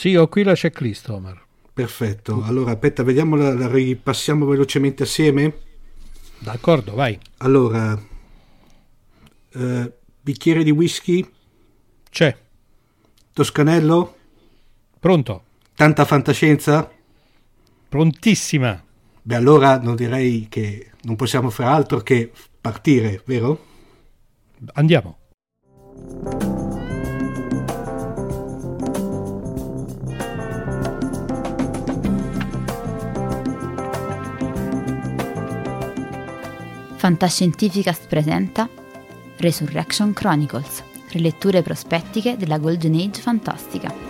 Sì, ho qui la checklist, Omar. Perfetto. Allora, aspetta, vediamo, la, la ripassiamo velocemente assieme. D'accordo, vai. Allora, eh, bicchiere di whisky, C'è. toscanello, Pronto. tanta fantascienza. Prontissima. Beh, allora non direi che non possiamo fare altro che partire, vero? Andiamo. Fantascientificast presenta Resurrection Chronicles, riletture prospettiche della Golden Age fantastica.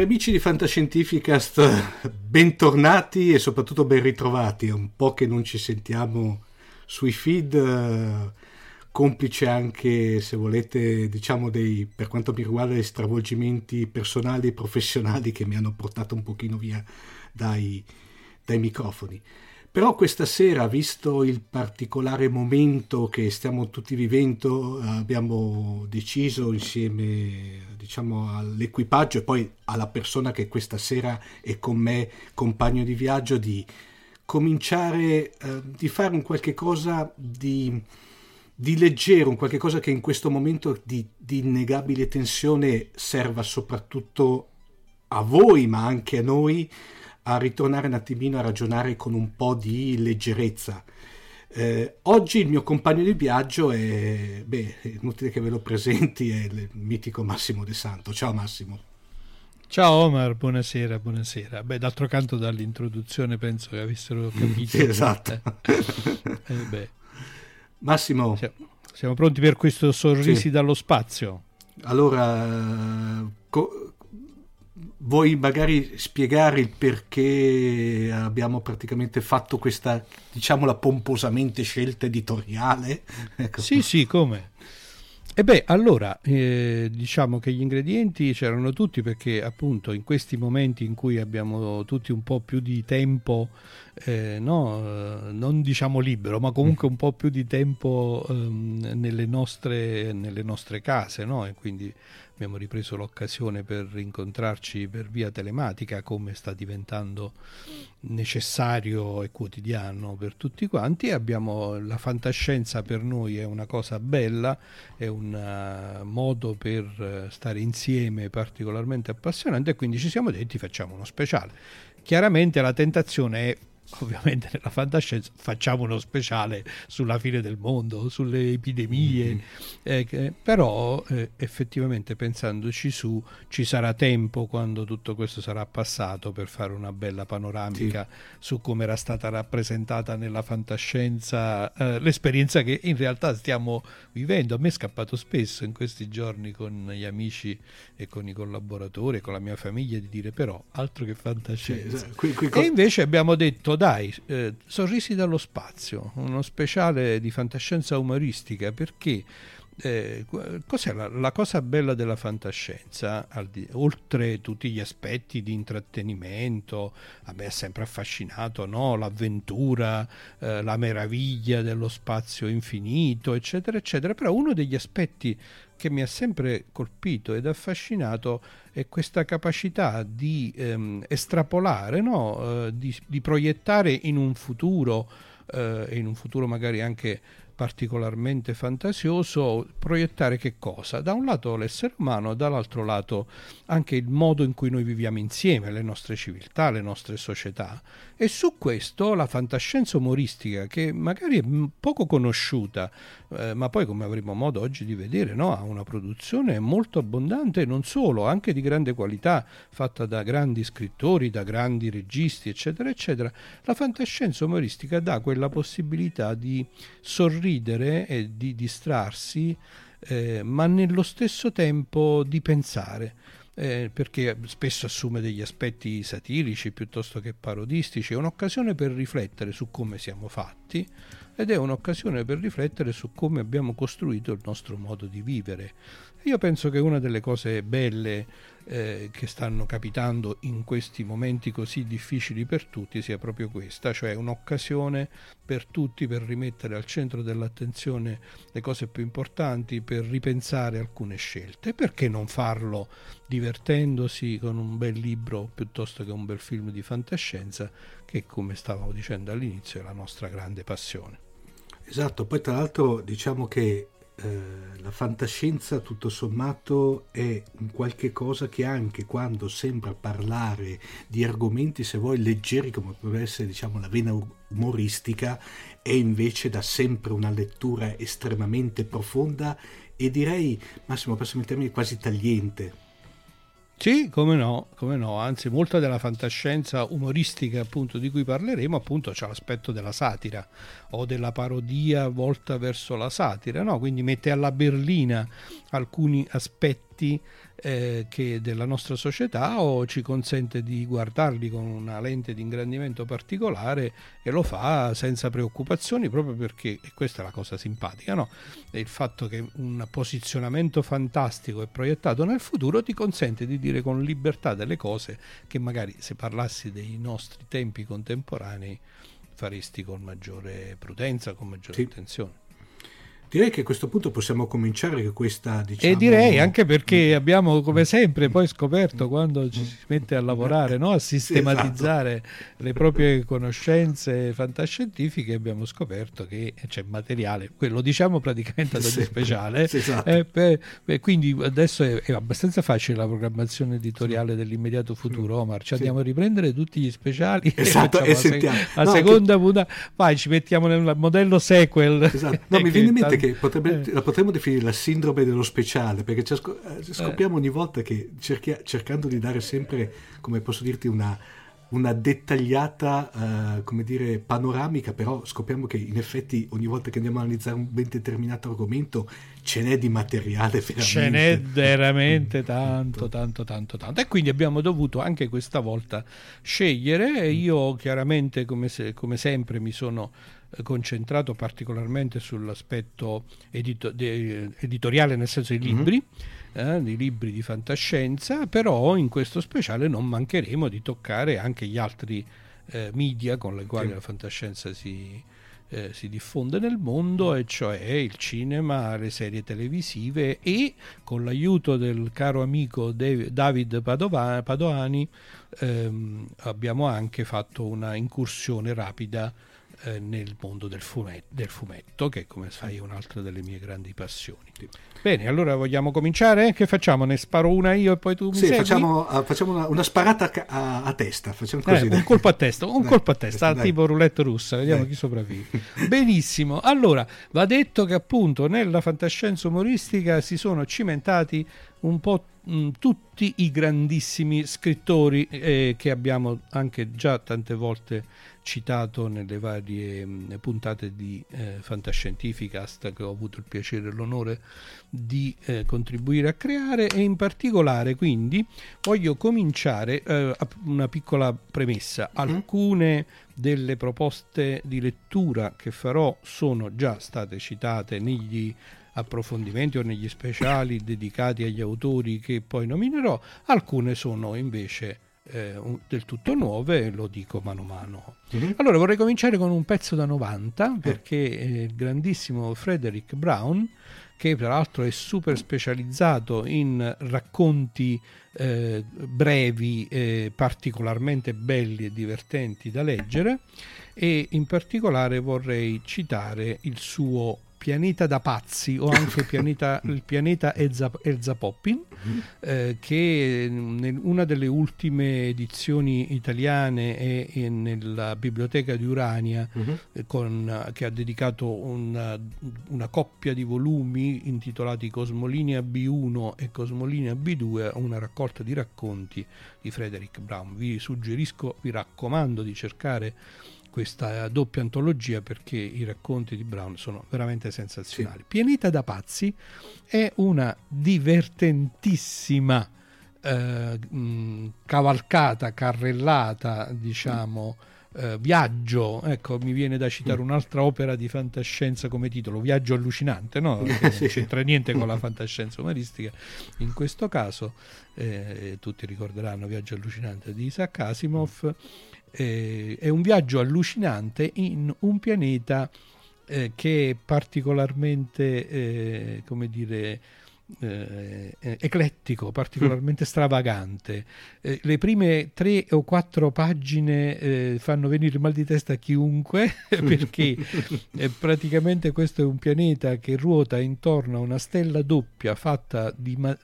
Cari amici di Fantascientificast, bentornati e soprattutto ben ritrovati. È un po' che non ci sentiamo sui feed, eh, complice anche, se volete, diciamo, dei, per quanto mi riguarda, dei stravolgimenti personali e professionali che mi hanno portato un pochino via dai, dai microfoni. Però questa sera, visto il particolare momento che stiamo tutti vivendo, abbiamo deciso insieme diciamo, all'equipaggio e poi alla persona che questa sera è con me, compagno di viaggio, di cominciare, eh, di fare un qualche cosa di, di leggero, un qualche cosa che in questo momento di, di innegabile tensione serva soprattutto a voi, ma anche a noi, a ritornare un attimino a ragionare con un po' di leggerezza. Eh, oggi il mio compagno di viaggio è, beh, è inutile che ve lo presenti, è il mitico Massimo De Santo. Ciao Massimo. Ciao Omar, buonasera, buonasera. Beh, d'altro canto dall'introduzione penso che avessero capito. esatto. Eh, beh, Massimo, siamo, siamo pronti per questo sorrisi Sì. dallo spazio. allora, co- vuoi magari spiegare il perché abbiamo praticamente fatto questa, diciamola pomposamente, scelta editoriale? Ecco. Sì, sì, come? E beh, allora, eh, diciamo che gli ingredienti c'erano tutti perché appunto in questi momenti in cui abbiamo tutti un po' più di tempo eh, no, eh, non diciamo libero, ma comunque un po' più di tempo ehm, nelle, nostre, nelle, nostre, case, no? e quindi abbiamo ripreso l'occasione per incontrarci per via telematica, come sta diventando necessario e quotidiano per tutti quanti. Abbiamo, la fantascienza per noi è una cosa bella, è un uh, modo per stare insieme particolarmente appassionante e quindi ci siamo detti facciamo uno speciale. Chiaramente la tentazione è ovviamente nella fantascienza facciamo uno speciale sulla fine del mondo, sulle epidemie, mm-hmm. eh, però eh, effettivamente pensandoci su ci sarà tempo quando tutto questo sarà passato per fare una bella panoramica sì. su come era stata rappresentata nella fantascienza eh, l'esperienza che in realtà stiamo vivendo. A me è scappato spesso in questi giorni con gli amici e con i collaboratori con la mia famiglia di dire però altro che fantascienza. Sì, qui, qui, e invece abbiamo detto dai, eh, Sorrisi dallo spazio, uno speciale di fantascienza umoristica, perché eh, cos'è la, la, cosa bella della fantascienza? Di, oltre tutti gli aspetti di intrattenimento, a me ha sempre affascinato no? l'avventura, eh, la meraviglia dello spazio infinito, eccetera, eccetera, però uno degli aspetti che mi ha sempre colpito ed affascinato è questa capacità di ehm, estrapolare, no? eh, di, di, proiettare in un futuro, eh, in un futuro magari anche particolarmente fantasioso, proiettare che cosa? Da un lato l'essere umano, dall'altro lato anche il modo in cui noi viviamo insieme, le nostre civiltà, le nostre società. E su questo la fantascienza umoristica, che magari è poco conosciuta, eh, ma poi come avremo modo oggi di vedere, no? ha una produzione molto abbondante, non solo, anche di grande qualità, fatta da grandi scrittori, da grandi registi, eccetera, eccetera. La fantascienza umoristica dà quella possibilità di sorridere ridere e di distrarsi, eh, ma nello stesso tempo di pensare. Eh, perché spesso assume degli aspetti satirici piuttosto che parodistici, è un'occasione per riflettere su come siamo fatti ed è un'occasione per riflettere su come abbiamo costruito il nostro modo di vivere. Io penso che una delle cose belle eh, che stanno capitando in questi momenti così difficili per tutti sia proprio questa, cioè un'occasione per tutti per rimettere al centro dell'attenzione le cose più importanti, per ripensare alcune scelte. Perché non farlo divertendosi con un bel libro piuttosto che un bel film di fantascienza, che come stavamo dicendo all'inizio è la nostra grande passione. Esatto, poi tra l'altro diciamo che eh, la fantascienza tutto sommato è un qualche cosa che anche quando sembra parlare di argomenti se vuoi leggeri come potrebbe essere diciamo la vena umoristica è invece da sempre una lettura estremamente profonda e direi Massimo passiamo in termini quasi tagliente sì, come no, come no, anzi molta della fantascienza umoristica appunto di cui parleremo appunto c'è l'aspetto della satira o della parodia volta verso la satira, no? quindi mette alla berlina alcuni aspetti eh, che della nostra società o ci consente di guardarli con una lente di ingrandimento particolare e lo fa senza preoccupazioni proprio perché, e questa è la cosa simpatica, no? il fatto che un posizionamento fantastico e proiettato nel futuro ti consente di dire con libertà delle cose che magari se parlassi dei nostri tempi contemporanei faresti con maggiore prudenza, con maggiore sì. attenzione. Direi che a questo punto possiamo cominciare questa diciamo... E direi anche perché abbiamo come sempre poi scoperto quando ci si mette a lavorare, no? a sistematizzare sì, esatto. le proprie conoscenze fantascientifiche, abbiamo scoperto che c'è materiale, quello diciamo praticamente ad ogni sì, speciale. Sì, esatto. eh, per, per, quindi adesso è, è, abbastanza facile la programmazione editoriale dell'immediato futuro, Omar. Ci andiamo a riprendere tutti gli speciali esatto, e, e sentiamo. La no, seconda che... puntata, vai, ci mettiamo nel modello sequel. Esatto. No, mi viene in mente che potrebbe, eh. la potremmo definire la sindrome dello speciale, perché eh, scopriamo ogni volta che cerchia, cercando di dare sempre, come posso dirti, una, una dettagliata, uh, come dire, panoramica, però scopriamo che in effetti ogni volta che andiamo a analizzare un ben determinato argomento ce n'è di materiale veramente. Ce n'è veramente tanto, tanto, tanto, tanto. E quindi abbiamo dovuto anche questa volta scegliere. Io chiaramente, come, se, come sempre, mi sono concentrato particolarmente sull'aspetto edito- de- editoriale, nel senso dei libri, mm-hmm. eh, di libri di fantascienza, però in questo speciale non mancheremo di toccare anche gli altri eh, media con le quali sì. la fantascienza si, eh, si diffonde nel mondo, e cioè il cinema, le serie televisive e con l'aiuto del caro amico David Padova, Padoani ehm, abbiamo anche fatto una incursione rapida eh, nel mondo del fumetto, del fumetto, che come sai è un'altra delle mie grandi passioni. Bene, allora vogliamo cominciare? Che facciamo? Ne sparo una io e poi tu mi sì, segui? facciamo, uh, facciamo una, una, sparata a, a testa. Facciamo così, eh, un colpo a testa, un dai, colpo a testa, dai. tipo roulette russa, vediamo dai. chi sopravvive. Benissimo, allora va detto che appunto nella fantascienza umoristica si sono cimentati un po' mh, tutti i grandissimi scrittori eh, che abbiamo anche già tante volte citato nelle varie puntate di eh, Fantascientificast che ho avuto il piacere e l'onore di eh, contribuire a creare e in particolare quindi voglio cominciare eh, una piccola premessa. Mm-hmm. Alcune delle proposte di lettura che farò sono già state citate negli approfondimenti o negli speciali dedicati agli autori che poi nominerò, alcune sono invece eh, del tutto nuove, lo dico mano a mano. Mm-hmm. Allora vorrei cominciare con un pezzo da 90 perché eh, il grandissimo Frederick Brown, che tra l'altro è super specializzato in racconti eh, brevi, eh, particolarmente belli e divertenti da leggere, e in particolare vorrei citare il suo Pianeta da pazzi o anche pianeta, il pianeta Elza, Elza Poppin, eh, che in una delle ultime edizioni italiane è nella biblioteca di Urania, uh-huh. con, che ha dedicato una, una, coppia di volumi intitolati Cosmolinea B1 e Cosmolinea B2 a una raccolta di racconti di Frederick Brown. Vi suggerisco, vi raccomando di cercare questa doppia antologia perché i racconti di Brown sono veramente sensazionali. Sì. Pianeta da pazzi è una divertentissima eh, mh, cavalcata, carrellata, diciamo, eh, viaggio, ecco, mi viene da citare mm. un'altra opera di fantascienza come titolo, Viaggio allucinante, no? Che non c'entra niente con la fantascienza umaristica. In questo caso, eh, tutti ricorderanno Viaggio allucinante di Isaac Asimov eh, è un viaggio allucinante in un pianeta eh, che è particolarmente, eh, come dire, eh, eclettico, particolarmente stravagante. Eh, le prime tre o quattro pagine eh, fanno venire mal di testa a chiunque perché eh, praticamente questo è un pianeta che ruota intorno a una stella doppia fatta di, ma-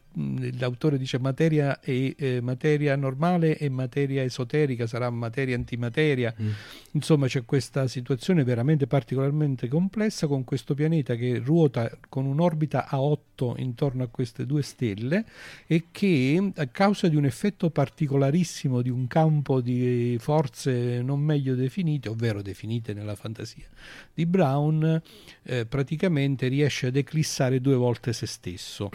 l'autore dice materia, e, eh, materia normale e materia esoterica, sarà materia antimateria. Mm. Insomma, c'è questa situazione veramente particolarmente complessa con questo pianeta che ruota con un'orbita a 8 intorno a queste due stelle e che a causa di un effetto particolarissimo di un campo di forze non meglio definite, ovvero definite nella fantasia di Brown, eh, praticamente riesce ad eclissare due volte se stesso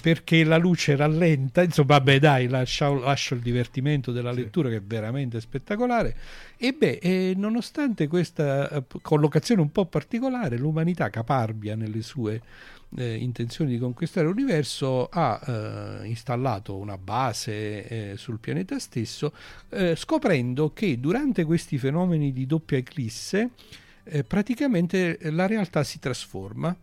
perché la luce rallenta, insomma, vabbè, dai, lascio, lascio il divertimento della lettura che è veramente spettacolare. E beh, eh, nonostante questa eh, collocazione un po' particolare, l'umanità caparbia nelle sue eh, intenzioni di conquistare l'universo ha eh, installato una base eh, sul pianeta stesso, eh, scoprendo che durante questi fenomeni di doppia eclisse praticamente la realtà si trasforma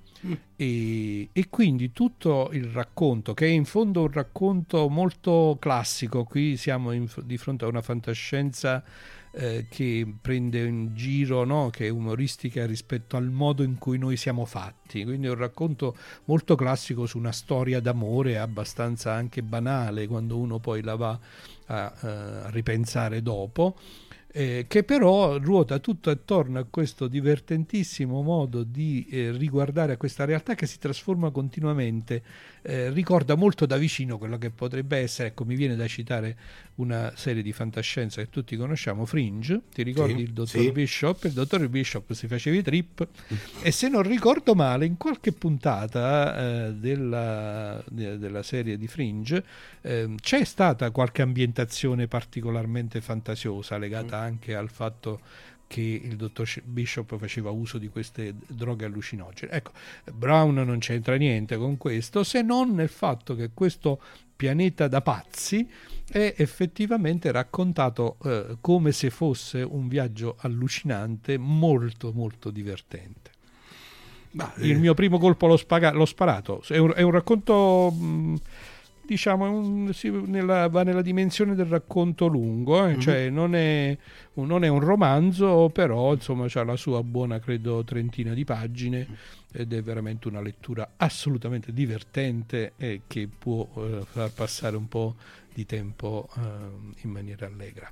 e, e, quindi tutto il racconto, che è in fondo un racconto molto classico, qui siamo in, di fronte a una fantascienza eh, che prende in giro, no? che è umoristica rispetto al modo in cui noi siamo fatti, quindi è un racconto molto classico su una storia d'amore abbastanza anche banale quando uno poi la va a, eh, a ripensare dopo eh, che però ruota tutto attorno a questo divertentissimo modo di eh, riguardare a questa realtà che si trasforma continuamente eh, ricorda molto da vicino quello che potrebbe essere, ecco mi viene da citare una serie di fantascienza che tutti conosciamo, Fringe, ti ricordi sì, il dottor sì. Bishop? Il dottor Bishop si faceva i trip e se non ricordo male in qualche puntata eh, della, de, della, serie di Fringe eh, c'è stata qualche ambientazione particolarmente fantasiosa legata mm. anche al fatto che il dottor Bishop faceva uso di queste droghe allucinogene. Ecco, Brown non c'entra niente con questo, se non nel fatto che questo pianeta da pazzi è effettivamente raccontato eh, come se fosse un viaggio allucinante, molto molto divertente. Bah, eh. Il mio primo colpo l'ho, spaga- l'ho sparato, è un, è un racconto... Mh, diciamo, un, sì, nella, va nella dimensione del racconto lungo, eh? mm-hmm. cioè non è, non è, un romanzo, però insomma ha la sua buona, credo, trentina di pagine ed è veramente una lettura assolutamente divertente e che può eh, far passare un po' di tempo eh, in maniera allegra.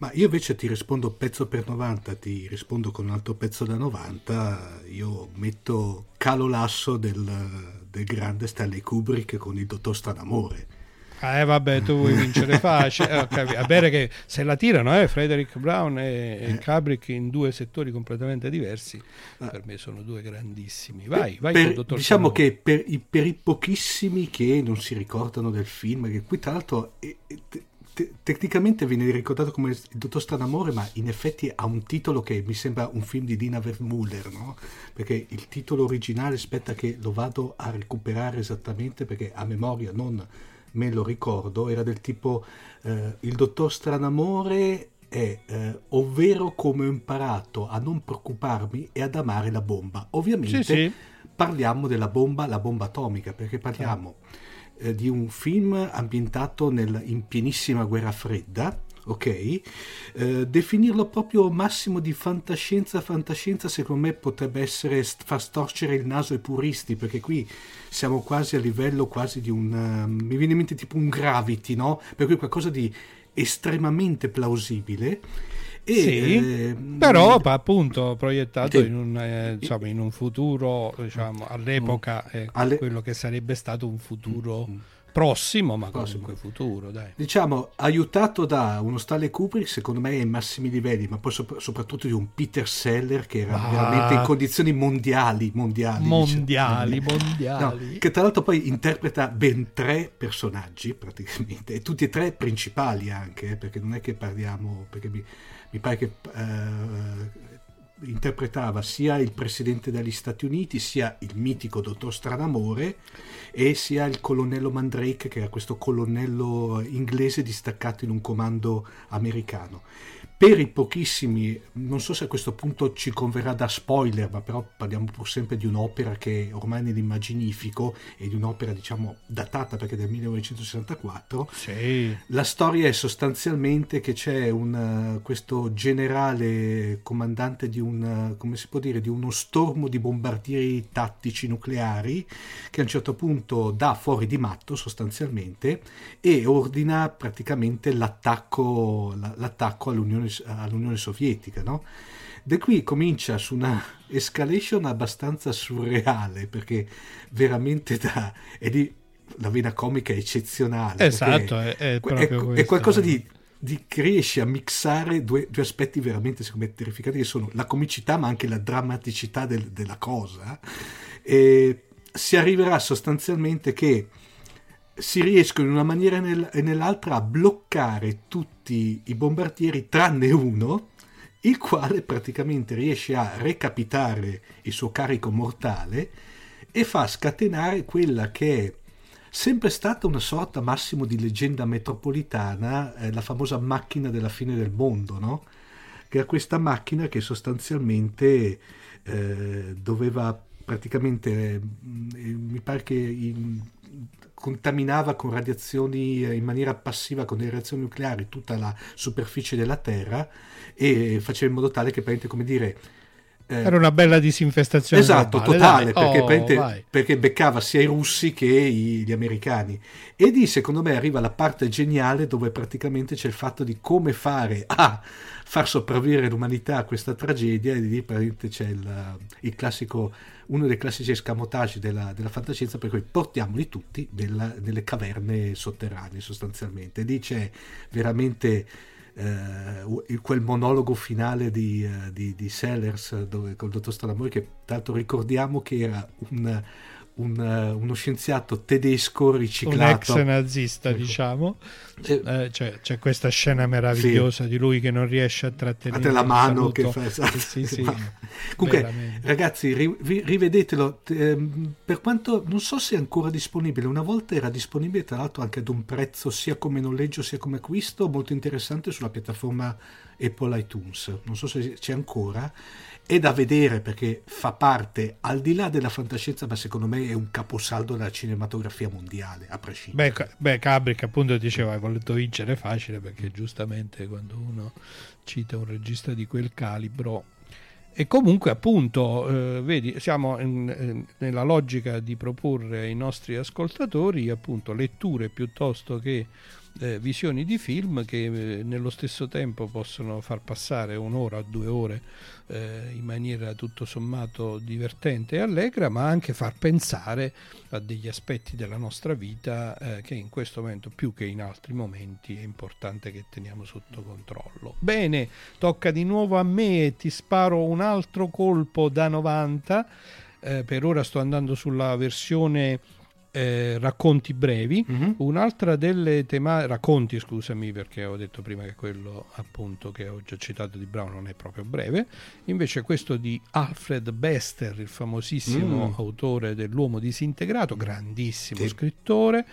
Ma io invece ti rispondo pezzo per 90, ti rispondo con un altro pezzo da 90, io metto calo lasso del del grande Stanley Kubrick con il dottor Stranamore. Eh vabbè, tu vuoi vincere facile. Eh, a bere che se la tirano, eh, Frederick Brown e, eh. Kubrick in due settori completamente diversi, ah. per me sono due grandissimi. Vai, vai per, dottor Diciamo Stranamore. che per i, per i, pochissimi che non si ricordano del film, che qui tra l'altro è, è, te- tecnicamente viene ricordato come il dottor Stranamore, ma in effetti ha un titolo che mi sembra un film di Dina Vermuller, no? Perché il titolo originale, aspetta che lo vado a recuperare esattamente perché a memoria non me lo ricordo, era del tipo eh, il dottor Stranamore è eh, ovvero come ho imparato a non preoccuparmi e ad amare la bomba. Ovviamente sì, sì. parliamo della bomba, la bomba atomica, perché parliamo... Ah eh, di un film ambientato nel, in pienissima guerra fredda, ok? Eh, definirlo proprio massimo di fantascienza, fantascienza secondo me potrebbe essere far storcere il naso ai puristi, perché qui siamo quasi a livello quasi di un... Uh, mi viene in mente tipo un gravity, no? Per cui qualcosa di estremamente plausibile e, sì, eh, però appunto proiettato in un, eh, diciamo, in, un, futuro, diciamo, all'epoca mm. eh, alle... quello che sarebbe stato un futuro mm. prossimo, ma prossimo. comunque futuro. Dai. Diciamo, aiutato da uno Stanley Kubrick, secondo me ai massimi livelli, ma poi sop- soprattutto di un Peter Seller che era ah. veramente in condizioni mondiali. Mondiali, mondiali, diciamo. mondiali. No, che tra l'altro poi interpreta ben tre personaggi praticamente, e tutti e tre principali anche, eh, perché non è che parliamo... Perché mi, mi pare che eh, interpretava sia il presidente degli Stati Uniti, sia il mitico dottor Stranamore e sia il colonnello Mandrake, che era questo colonnello inglese distaccato in un comando americano per i pochissimi, non so se a questo punto ci converrà da spoiler, ma però parliamo pur sempre di un'opera che ormai è nell'immaginifico e di un'opera diciamo datata perché è del 1964. Sì. La storia è sostanzialmente che c'è un, questo generale comandante di un, come si può dire, di uno stormo di bombardieri tattici nucleari che a un certo punto dà fuori di matto sostanzialmente e ordina praticamente l'attacco, l'attacco all'Unione all'Unione Sovietica, no? Da qui comincia su una escalation abbastanza surreale, perché veramente da, è di, la vena comica è eccezionale. Esatto, è, è, è, è qualcosa di, di, che riesce a mixare due, due, aspetti veramente, me, terrificanti, che sono la comicità ma anche la drammaticità del, della cosa. E si arriverà sostanzialmente che si riescono in una maniera e nell'altra a bloccare tutti i bombardieri tranne uno, il quale praticamente riesce a recapitare il suo carico mortale e fa scatenare quella che è sempre stata una sorta massimo di leggenda metropolitana, eh, la famosa macchina della fine del mondo, no? che è questa macchina che sostanzialmente eh, doveva praticamente, eh, mi pare che in, contaminava con radiazioni eh, in maniera passiva con delle reazioni nucleari tutta la superficie della Terra e faceva in modo tale che come dire eh, era una bella disinfestazione esatto globale, totale perché, oh, perché, beccava sia i russi che gli americani. E lì secondo me arriva la parte geniale dove praticamente c'è il fatto di come fare a far sopravvivere l'umanità a questa tragedia e lì praticamente c'è il, il classico uno dei classici escamotage della, della fantascienza per cui portiamoli tutti nella, nelle caverne sotterranee sostanzialmente. Lì c'è veramente eh, quel monologo finale di, uh, di, di Sellers dove, con il dottor Stranamore che tanto ricordiamo che era un, un, uh, uno scienziato tedesco riciclato. Un ex nazista, ecco. diciamo. Eh, eh, cioè, c'è questa scena meravigliosa sì. di lui che non riesce a trattenere la mano che fa esatto. sì, sì, comunque veramente. ragazzi ri, rivedetelo ehm, per quanto non so se è ancora disponibile una volta era disponibile tra l'altro anche ad un prezzo sia come noleggio sia come acquisto molto interessante sulla piattaforma Apple iTunes non so se c'è ancora è da vedere perché fa parte, al di là della fantascienza, ma secondo me è un caposaldo della cinematografia mondiale, a prescindere. Beh, beh Kubrick appunto diceva hai voluto vincere facile perché giustamente quando uno cita un regista di quel calibro e comunque appunto eh, vedi siamo in, nella logica di proporre ai nostri ascoltatori appunto letture piuttosto che eh, visioni di film che eh, nello stesso tempo possono far passare un'ora due ore eh, in maniera tutto sommato divertente e allegra, ma anche far pensare a degli aspetti della nostra vita eh, che in questo momento più che in altri momenti è importante che teniamo sotto controllo. Bene, tocca di nuovo a me e ti sparo un altro colpo da 90. Eh, per ora sto andando sulla versione eh, racconti brevi, mm-hmm. un'altra delle tematiche, racconti scusami perché ho detto prima che quello appunto che ho già citato di Brown non è proprio breve, invece questo di Alfred Bester, il famosissimo mm. autore dell'uomo disintegrato, grandissimo sì. scrittore,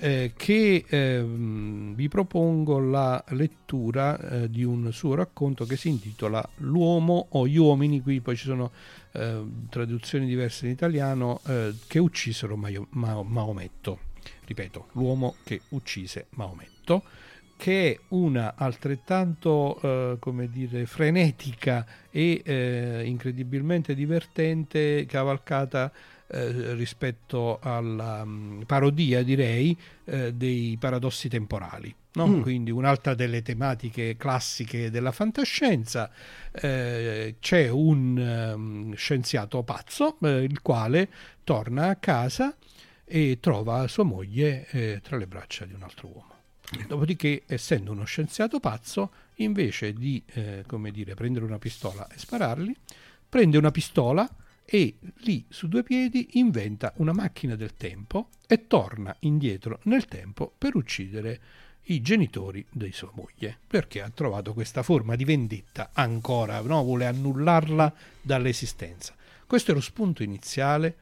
eh, che eh, vi propongo la lettura eh, di un suo racconto che si intitola L'uomo o gli uomini, qui poi ci sono eh, traduzioni diverse in italiano, eh, che uccisero Maio, Ma- Maometto. Ripeto, l'uomo che uccise Maometto, che è una altrettanto, eh, come dire, frenetica e eh, incredibilmente divertente cavalcata eh, rispetto alla um, parodia, direi, eh, dei paradossi temporali. No? Mm. Quindi un'altra delle tematiche classiche della fantascienza. Eh, c'è un um, scienziato pazzo, eh, il quale torna a casa e trova sua moglie eh, tra le braccia di un altro uomo. Dopodiché, essendo uno scienziato pazzo, invece di eh, come dire, prendere una pistola e spararli, prende una pistola e lì su due piedi inventa una macchina del tempo e torna indietro nel tempo per uccidere i genitori di sua moglie, perché ha trovato questa forma di vendetta ancora, no? vuole annullarla dall'esistenza. Questo è lo spunto iniziale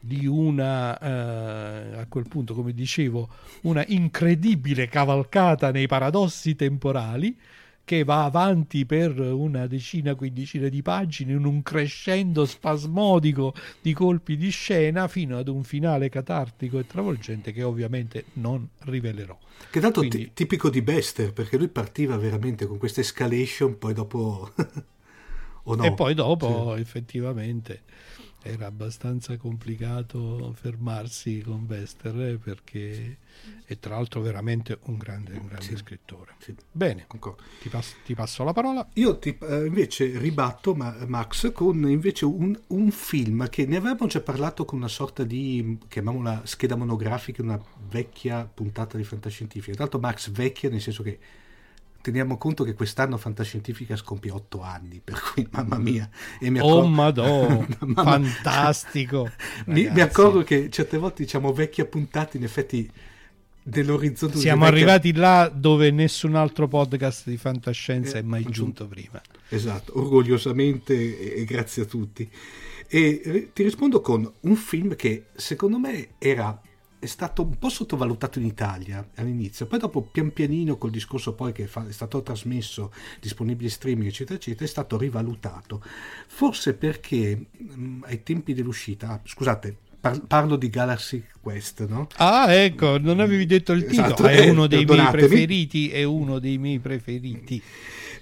di una, eh, a quel punto, come dicevo, una incredibile cavalcata nei paradossi temporali che va avanti per una decina, quindicina di pagine in un crescendo spasmodico di colpi di scena fino ad un finale catartico e travolgente che ovviamente non rivelerò. Che tanto Quindi... t- tipico di Bester, perché lui partiva veramente con questa escalation, poi dopo... no? E poi dopo sì. effettivamente era abbastanza complicato fermarsi con Bester eh, perché è tra l'altro veramente un grande, un grande sì, scrittore. Sì. Bene, ti, passo, ti, passo la parola. Io ti, eh, invece ribatto ma, Max con invece un, un, film che ne avevamo già parlato con una sorta di, chiamiamola scheda monografica, una vecchia puntata di fantascientifica. Tra l'altro Max vecchia nel senso che teniamo conto che quest'anno Fantascientifica scompie otto anni, per cui mamma mia. E mi accorgo... Oh madò, fantastico. mi, mi, accorgo che certe volte diciamo vecchia puntata, in effetti dell'orizzonte... Siamo vecchia... arrivati là dove nessun altro podcast di fantascienza eh, è mai giunto prima. Esatto, orgogliosamente e, e grazie a tutti. E eh, ti rispondo con un film che secondo me era è stato un po' sottovalutato in Italia all'inizio, poi dopo pian pianino col discorso poi che è stato trasmesso, disponibile streaming eccetera eccetera, è stato rivalutato. Forse perché mh, ai tempi dell'uscita, scusate, parlo di Galaxy Quest, no? Ah, ecco, non avevi detto il titolo, esatto, è uno dei miei preferiti, è uno dei miei preferiti.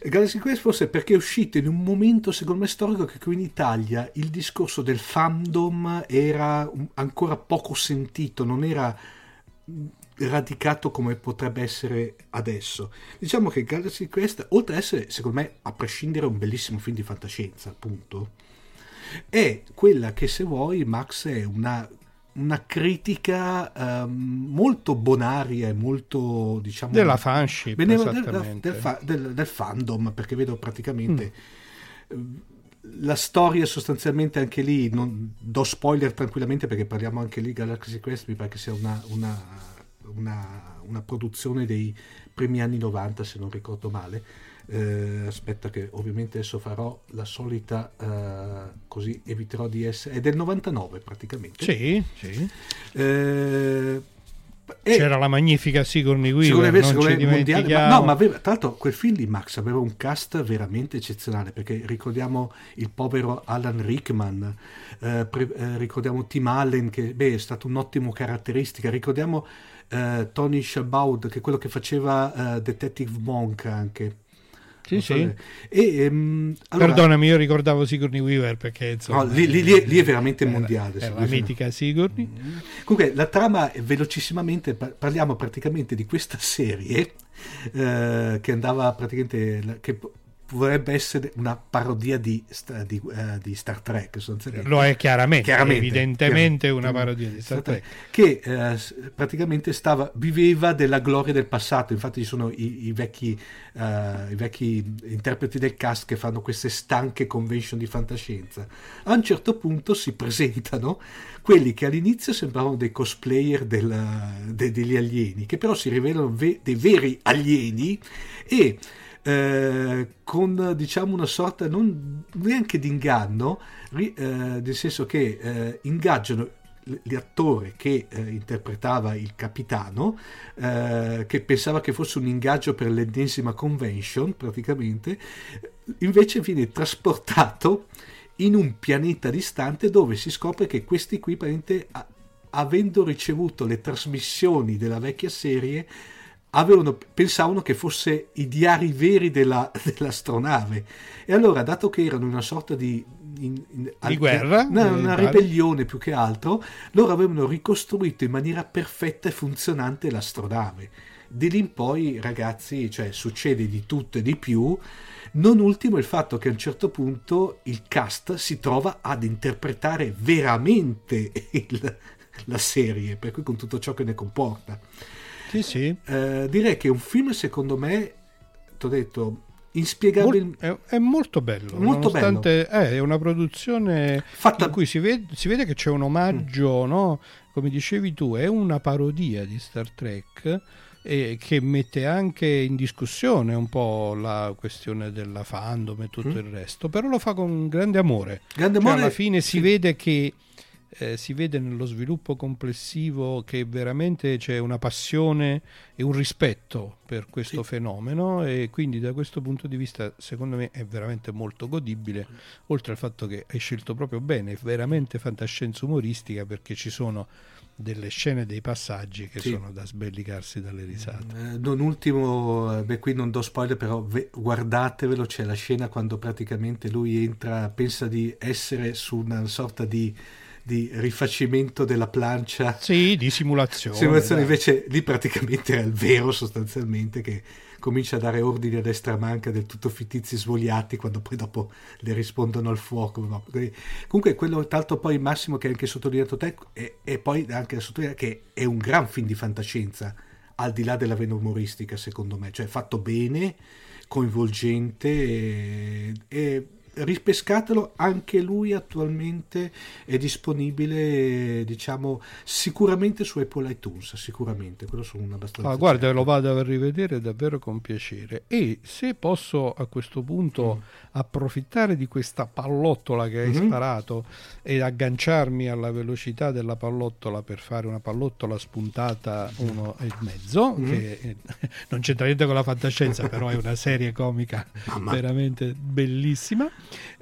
Galaxy Quest forse perché è uscito in un momento secondo me storico che qui in Italia il discorso del fandom era ancora poco sentito, non era radicato come potrebbe essere adesso. Diciamo che Galaxy Quest, oltre ad essere secondo me a prescindere un bellissimo film di fantascienza, appunto, è quella che se vuoi Max è una una critica um, molto bonaria e molto diciamo della fanship del, del, del, del, fandom perché vedo praticamente mm. la storia sostanzialmente anche lì, non do spoiler tranquillamente perché parliamo anche lì Galaxy Quest, mi pare che sia una, una, una, una produzione dei primi anni 90 se non ricordo male. Eh, aspetta che ovviamente adesso farò la solita eh, così eviterò di essere è del 99 praticamente sì, sì. Eh, c'era la magnifica Sigourney Weaver, Sigourney, non ci ma, no, ma aveva, tra l'altro quel film di Max aveva un cast veramente eccezionale, perché ricordiamo il povero Alan Rickman, eh, pre, eh, ricordiamo Tim Allen, che beh, è stato un ottimo caratteristica, ricordiamo eh, Tony Shalbaud, che è quello che faceva Detective Monk anche. Sì, sì. E, um, allora, Perdonami, io ricordavo Sigourney Weaver perché insomma, no, lì, lì, lì, lì, è veramente mondiale. È la mitica Sigourney. Comunque, la trama, velocissimamente, parliamo praticamente di questa serie eh, che andava praticamente... Che vorrebbe essere una parodia di, di, uh, di Star Trek. Lo è chiaramente, chiaramente evidentemente chiaramente. una parodia di Star, Star Trek. Che uh, praticamente stava, viveva della gloria del passato. Infatti ci sono i, i, vecchi, uh, i, vecchi, interpreti del cast che fanno queste stanche convention di fantascienza. A un certo punto si presentano quelli che all'inizio sembravano dei cosplayer del, de, degli alieni, che però si rivelano ve- dei veri alieni e eh, con diciamo una sorta non neanche di inganno, eh, nel senso che eh, ingaggiano l'attore che eh, interpretava il capitano, eh, che pensava che fosse un ingaggio per l'ennesima convention, praticamente, invece viene trasportato in un pianeta distante dove si scopre che questi qui, avendo ricevuto le trasmissioni della vecchia serie, avevano, pensavano che fosse i diari veri della, dell'astronave. E allora, dato che erano una sorta di, in, in, di guerra, una, una ribellione più che altro, loro avevano ricostruito in maniera perfetta e funzionante l'astronave. Di lì in poi, ragazzi, cioè, succede di tutto e di più. Non ultimo il fatto che a un certo punto il cast si trova ad interpretare veramente il, la serie, per cui con tutto ciò che ne comporta. Sì, sì. Eh, direi che è un film, secondo me, ti ho detto, inspiegabile. È, è, molto bello. Molto bello. Eh, è una produzione Fatta... in cui si vede, si vede che c'è un omaggio, mm. no? come dicevi tu, è una parodia di Star Trek. E che mette anche in discussione un po' la questione della fandom e tutto mm. il resto, però lo fa con grande amore. Grande amore cioè, alla fine sì. si vede che eh, si vede nello sviluppo complessivo che veramente c'è una passione e un rispetto per questo sì. fenomeno e quindi da questo punto di vista secondo me è veramente molto godibile, oltre al fatto che hai scelto proprio bene, è veramente fantascienza umoristica perché ci sono delle scene, dei passaggi che sì. sono da sbellicarsi dalle risate. Eh, non ultimo, eh, beh, qui non do spoiler, però ve, guardatevelo, c'è la scena quando praticamente lui entra, pensa di essere su una sorta di di rifacimento della plancia. Sì, di simulazione. Simulazione invece lì praticamente era il vero sostanzialmente che comincia a dare ordini a destra manca del tutto fittizi svogliati quando poi dopo le rispondono al fuoco. No? Comunque quello tanto poi Massimo che hai anche sottolineato te e, e poi anche da sottolineare che è un gran film di fantascienza al di là della vena umoristica secondo me, cioè fatto bene, coinvolgente e, e ripescatelo, anche lui attualmente è disponibile, diciamo, sicuramente su Apple iTunes, sicuramente, quello sono abbastanza... Ah, guarda, certo. lo vado a rivedere davvero con piacere e se posso a questo punto mm. approfittare di questa pallottola che hai mm-hmm. sparato e agganciarmi alla velocità della pallottola per fare una pallottola spuntata uno e mezzo, mm-hmm. che non c'entra niente con la fantascienza, però è una serie comica Mamma. veramente bellissima.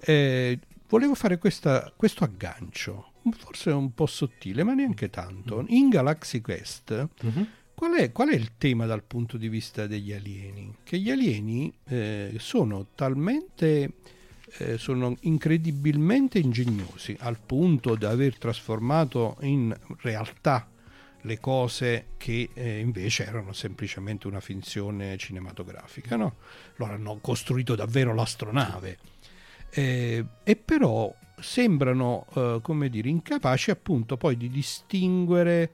Eh, volevo fare questa, questo aggancio, forse un po' sottile, ma neanche tanto. In Galaxy Quest, uh-huh. qual, è, qual, è, il tema dal punto di vista degli alieni? Che gli alieni eh, sono talmente... Eh, sono incredibilmente ingegnosi al punto da aver trasformato in realtà le cose che eh, invece erano semplicemente una finzione cinematografica. No? Loro hanno costruito davvero l'astronave. Eh, e però sembrano, eh, come dire, incapaci appunto poi di distinguere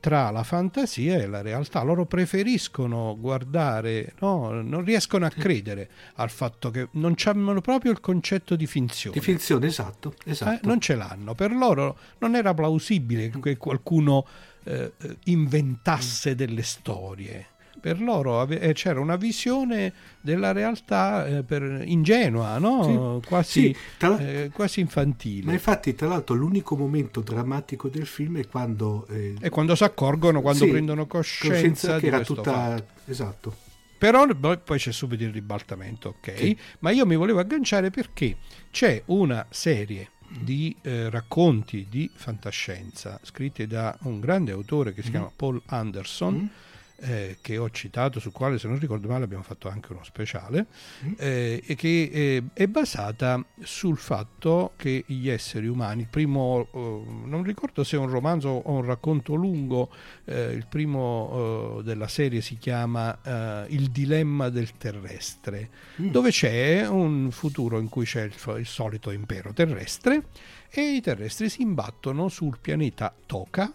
tra la fantasia e la realtà. Loro preferiscono guardare, no? non riescono a credere al fatto che non hanno proprio il concetto di finzione. Di finzione, esatto. esatto. Eh, non ce l'hanno. Per loro non era plausibile che qualcuno eh, inventasse delle storie per loro ave- eh, c'era una visione della realtà eh, per, ingenua, no? sì, quasi, sì, tra... eh, quasi, infantile. Ma infatti, tra l'altro, l'unico momento drammatico del film è quando... Eh, è quando si accorgono, quando sì, prendono coscienza, coscienza che era tutta... Fatto. Esatto. Però poi c'è subito il ribaltamento, ok? Ma io mi volevo agganciare perché c'è una serie di eh, racconti di fantascienza scritti da un grande autore che si mm. chiama Paul Anderson. Mm eh, che ho citato, sul quale se non ricordo male abbiamo fatto anche uno speciale, mm. eh, e che eh, è basata sul fatto che gli esseri umani, il primo, eh, non ricordo se è un romanzo o un racconto lungo, eh, il primo eh, della serie si chiama Il dilemma del terrestre, mm. dove c'è un futuro in cui c'è il, il solito impero terrestre e i terrestri si imbattono sul pianeta Toka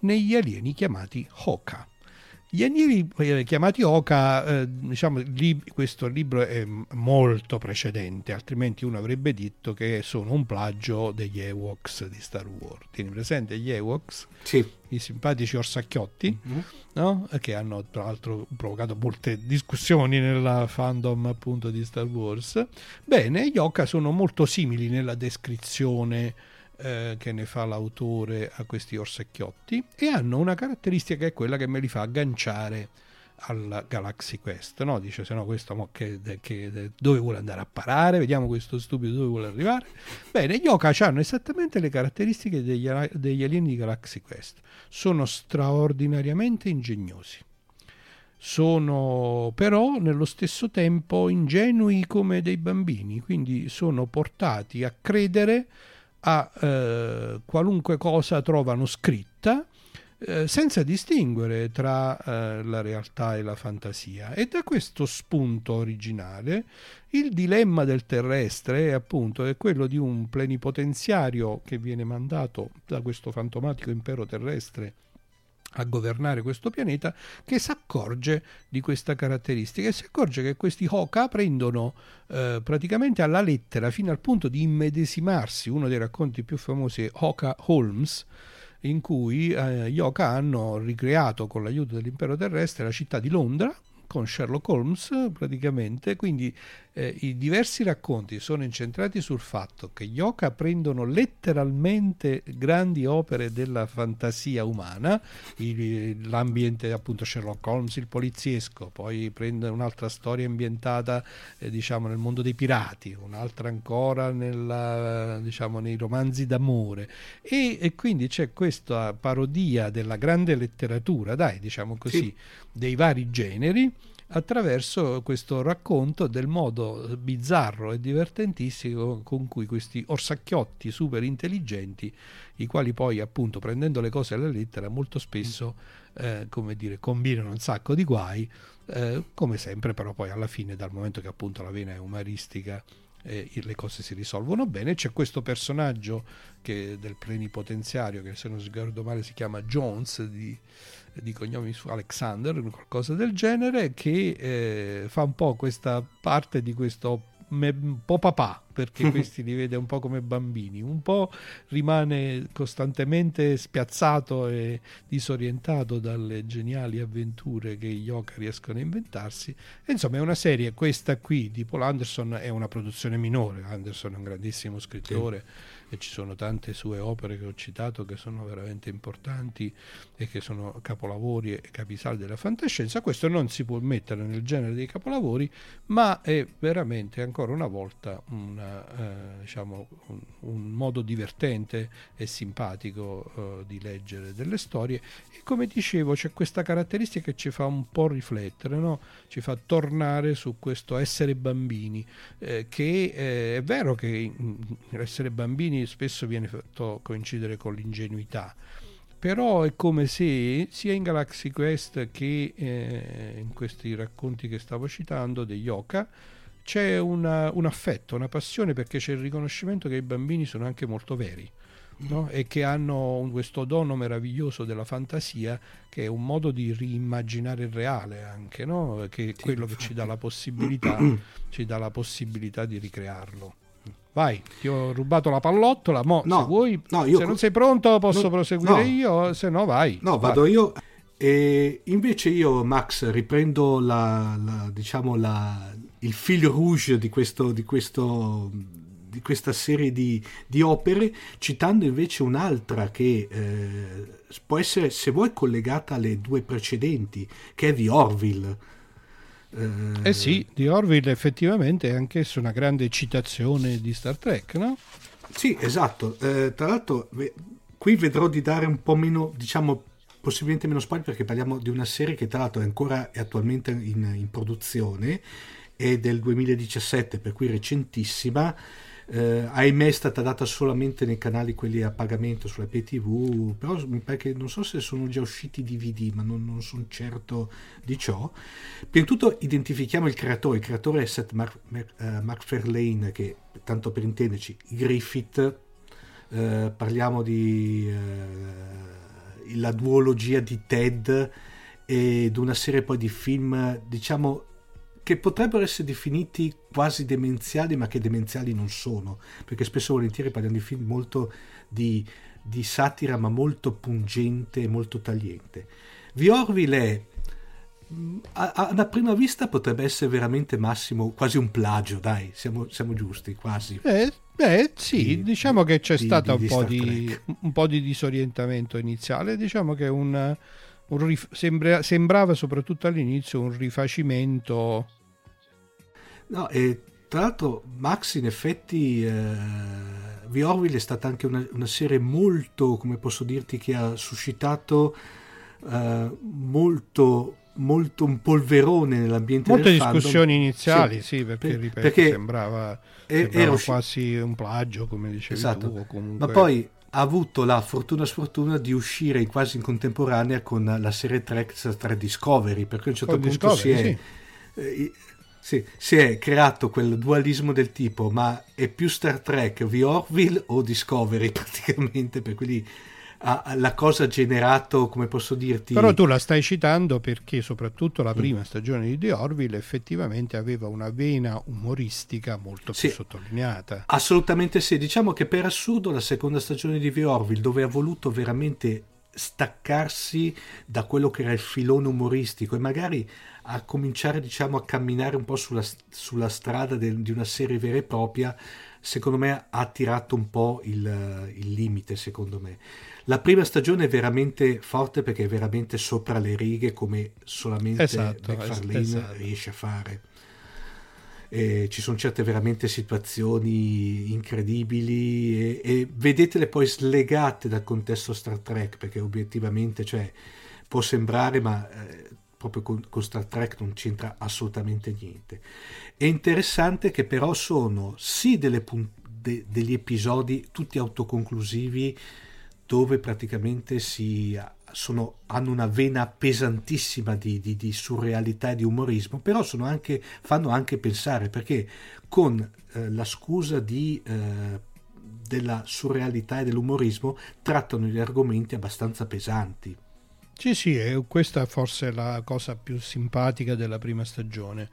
negli alieni chiamati Hoka. Gli eh, chiamati Oka, eh, diciamo, li, questo libro è molto precedente, altrimenti uno avrebbe detto che sono un plagio degli Ewoks di Star Wars. Tieni presente gli Ewoks? Sì. I simpatici orsacchiotti, mm-hmm. no? che hanno tra l'altro provocato molte discussioni nella fandom appunto di Star Wars. Bene, gli Oka sono molto simili nella descrizione eh, che ne fa l'autore a questi orsacchiotti e hanno una caratteristica che è quella che me li fa agganciare al Galaxy Quest, no? Dice se no questo che, che, dove vuole andare a parare, vediamo questo stupido dove vuole arrivare. Bene, gli Oka hanno esattamente le caratteristiche degli, degli alieni di Galaxy Quest, sono straordinariamente ingegnosi. Sono però nello stesso tempo ingenui come dei bambini, quindi sono portati a credere a eh, qualunque cosa trovano scritta eh, senza distinguere tra eh, la realtà e la fantasia. E da questo spunto originale il dilemma del terrestre è appunto è quello di un plenipotenziario che viene mandato da questo fantomatico impero terrestre a governare questo pianeta che si accorge di questa caratteristica e si accorge che questi Hoka prendono eh, praticamente alla lettera fino al punto di immedesimarsi uno dei racconti più famosi è Hoka Holmes in cui eh, gli Hoka hanno ricreato con l'aiuto dell'impero terrestre la città di Londra con Sherlock Holmes praticamente, quindi eh, i diversi racconti sono incentrati sul fatto che gli Oka prendono letteralmente grandi opere della fantasia umana, il, l'ambiente appunto Sherlock Holmes, il poliziesco, poi prende un'altra storia ambientata eh, diciamo nel mondo dei pirati, un'altra ancora nella, diciamo, nei romanzi d'amore. E, e, quindi c'è questa parodia della grande letteratura, dai diciamo così, sì. Dei vari generi attraverso questo racconto del modo bizzarro e divertentissimo con cui questi orsacchiotti super intelligenti, i quali poi appunto prendendo le cose alla lettera molto spesso eh, come dire, combinano un sacco di guai, eh, come sempre però poi alla fine dal momento che appunto la vena è umoristica eh, le cose si risolvono bene. C'è questo personaggio che, del plenipotenziario che se non ricordo male si chiama Jones di, di cognome su Alexander, qualcosa del genere, che eh, fa un po' questa parte di questo un po' papà perché questi li vede un po' come bambini, un po' rimane costantemente spiazzato e disorientato dalle geniali avventure che gli Yoka riescono a inventarsi. E insomma, è una serie, questa qui di Paul Anderson è una produzione minore. Anderson è un grandissimo scrittore. Sì e ci sono tante sue opere che ho citato che sono veramente importanti e che sono capolavori e capisaldi della fantascienza. Questo non si può mettere nel genere dei capolavori, ma è veramente ancora una volta una, eh, diciamo, un, un, modo divertente e simpatico eh, di leggere delle storie e come dicevo c'è questa caratteristica che ci fa un po' riflettere, no? ci fa tornare su questo essere bambini, eh, che eh, è vero che essere bambini bambini spesso viene fatto coincidere con l'ingenuità, però è come se sia in Galaxy Quest che eh, in questi racconti che stavo citando degli Oka c'è una, un affetto, una passione perché c'è il riconoscimento che i bambini sono anche molto veri. No? e che hanno questo dono meraviglioso della fantasia che è un modo di riimmaginare il reale anche, no? che è quello che ci dà la possibilità, ci dà la possibilità di ricrearlo. Vai, ti ho rubato la pallottola, mo no, se vuoi, no, se non sei pronto posso no, proseguire io, se no vai. No, vado vai. io. E invece io, Max, riprendo la, la, diciamo la, il fil rouge di questo, di questo di questa serie di, di, opere, citando invece un'altra che eh, può essere, se vuoi, collegata alle due precedenti, che è The Orville. Eh, sì, The Orville effettivamente è anch'essa una grande citazione di Star Trek, no? Sì, esatto. Eh, tra l'altro, qui vedrò di dare un po' meno, diciamo, possibilmente meno spoiler perché parliamo di una serie che tra l'altro è ancora è attualmente in, in produzione, è del 2017, per cui recentissima eh, ahimè è stata data solamente nei canali quelli a pagamento sulla PTV però mi pare che non so se sono già usciti DVD ma non, non sono certo di ciò. Prima di tutto identifichiamo il creatore. Il creatore è Seth Mark, Mark, uh, MacFarlane che tanto per intenderci Griffith. Uh, parliamo di uh, la duologia di Ted ed una serie poi di film diciamo che potrebbero essere definiti quasi demenziali, ma che demenziali non sono, perché spesso e volentieri parliamo di film molto di, di satira, ma molto pungente e molto tagliente. The Orville è a, a, prima vista potrebbe essere veramente massimo quasi un plagio, dai, siamo, siamo giusti, quasi. Eh, beh, sì, di, diciamo che c'è di, stato di, un, po di, un, po di, disorientamento iniziale, diciamo che un, un rif- sembra, sembrava soprattutto all'inizio un rifacimento No, e tra l'altro Max in effetti eh, The Orville è stata anche una, una, serie molto, come posso dirti, che ha suscitato eh, molto molto un polverone nell'ambiente molte discussioni fandom. iniziali sì, sì perché, per, ripeto, perché sembrava, sembrava usci- quasi un plagio come dicevi esatto. tu comunque... ma poi ha avuto la fortuna sfortuna di uscire quasi in contemporanea con la serie Trek Star Discovery perché a un certo con punto Discovery, si è sì. eh, sì, si è creato quel dualismo del tipo, ma è più Star Trek The Orville o Discovery praticamente, per cui la cosa ha generato, come posso dirti... Però tu la stai citando perché soprattutto la mm. prima stagione di The Orville effettivamente aveva una vena umoristica molto più sì, sottolineata. Assolutamente sì, diciamo che per assurdo la seconda stagione di The Orville, dove ha voluto veramente staccarsi da quello che era il filone umoristico e magari a cominciare diciamo a camminare un po' sulla, sulla strada de, di una serie vera e propria secondo me ha attirato un po' il, il, limite secondo me la prima stagione è veramente forte perché è veramente sopra le righe come solamente esatto, McFarlane esatto. riesce a fare e ci sono certe veramente situazioni incredibili e, e, vedetele poi slegate dal contesto Star Trek perché obiettivamente cioè, può sembrare ma eh, proprio con, con, Star Trek non c'entra assolutamente niente. È interessante che però sono sì delle, de, degli episodi tutti autoconclusivi dove praticamente si sono, hanno una vena pesantissima di, di, di, surrealità e di umorismo, però anche, fanno anche pensare perché con eh, la scusa di, eh, della surrealità e dell'umorismo trattano gli argomenti abbastanza pesanti. Sì, sì, questa forse è la cosa più simpatica della prima stagione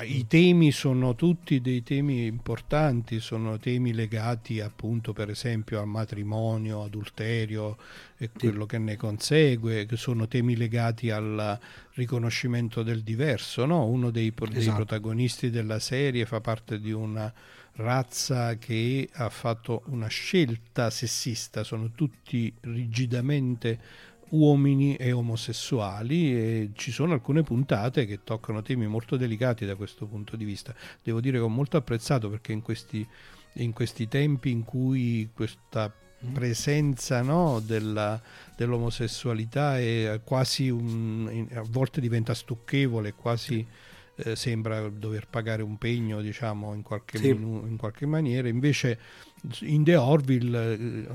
i temi sono tutti dei temi importanti, sono temi legati appunto per esempio al matrimonio, adulterio e quello che ne consegue, che sono temi legati al riconoscimento del diverso. No? Uno dei, esatto. dei protagonisti della serie fa parte di una razza che ha fatto una scelta sessista, sono tutti rigidamente uomini e omosessuali e ci sono alcune puntate che toccano temi molto delicati da questo punto di vista. Devo dire che ho molto apprezzato perché in questi, in questi tempi in cui questa mm. presenza no, della, dell'omosessualità è quasi un, a volte diventa stucchevole, quasi eh, sembra dover pagare un pegno diciamo in qualche, sì. minu- in qualche maniera, invece in The Orville eh,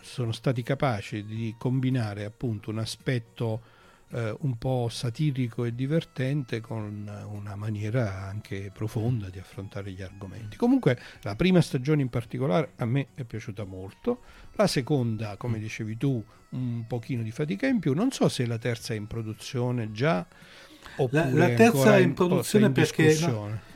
sono stati capaci di combinare appunto un aspetto eh, un po' satirico e divertente con una maniera anche profonda di affrontare gli argomenti. Comunque la prima stagione in particolare a me è piaciuta molto, la seconda, come dicevi tu, un pochino di fatica in più, non so se la terza è in produzione già oppure la, la terza è in produzione in perché... No,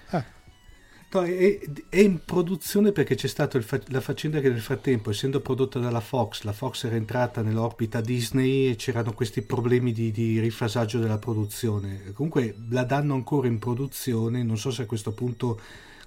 No, è, è, in produzione perché c'è stata la faccenda che nel frattempo, essendo prodotta dalla Fox, la Fox era entrata nell'orbita Disney e c'erano questi problemi di, di rifasaggio della produzione. Comunque la danno ancora in produzione, non so se a questo punto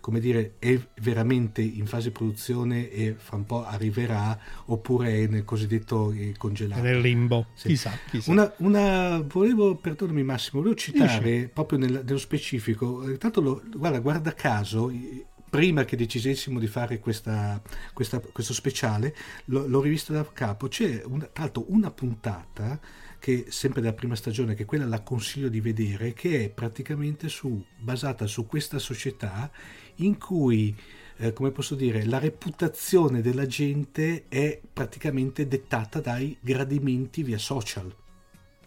come dire, è veramente in fase produzione e fra un po' arriverà oppure è nel cosiddetto eh, congelato. Nel limbo, sì. chissà. chissà. Una, una, volevo, perdonami Massimo, volevo citare Dici. proprio nel, nello specifico, eh, tanto lo, guarda, guarda caso, prima che decisessimo di fare questa, questa, questo speciale, lo, l'ho rivisto da capo, c'è una, tra l'altro una puntata che sempre della prima stagione, che quella la consiglio di vedere, che è praticamente su, basata su questa società in cui, eh, come posso dire, la reputazione della gente è praticamente dettata dai gradimenti via social.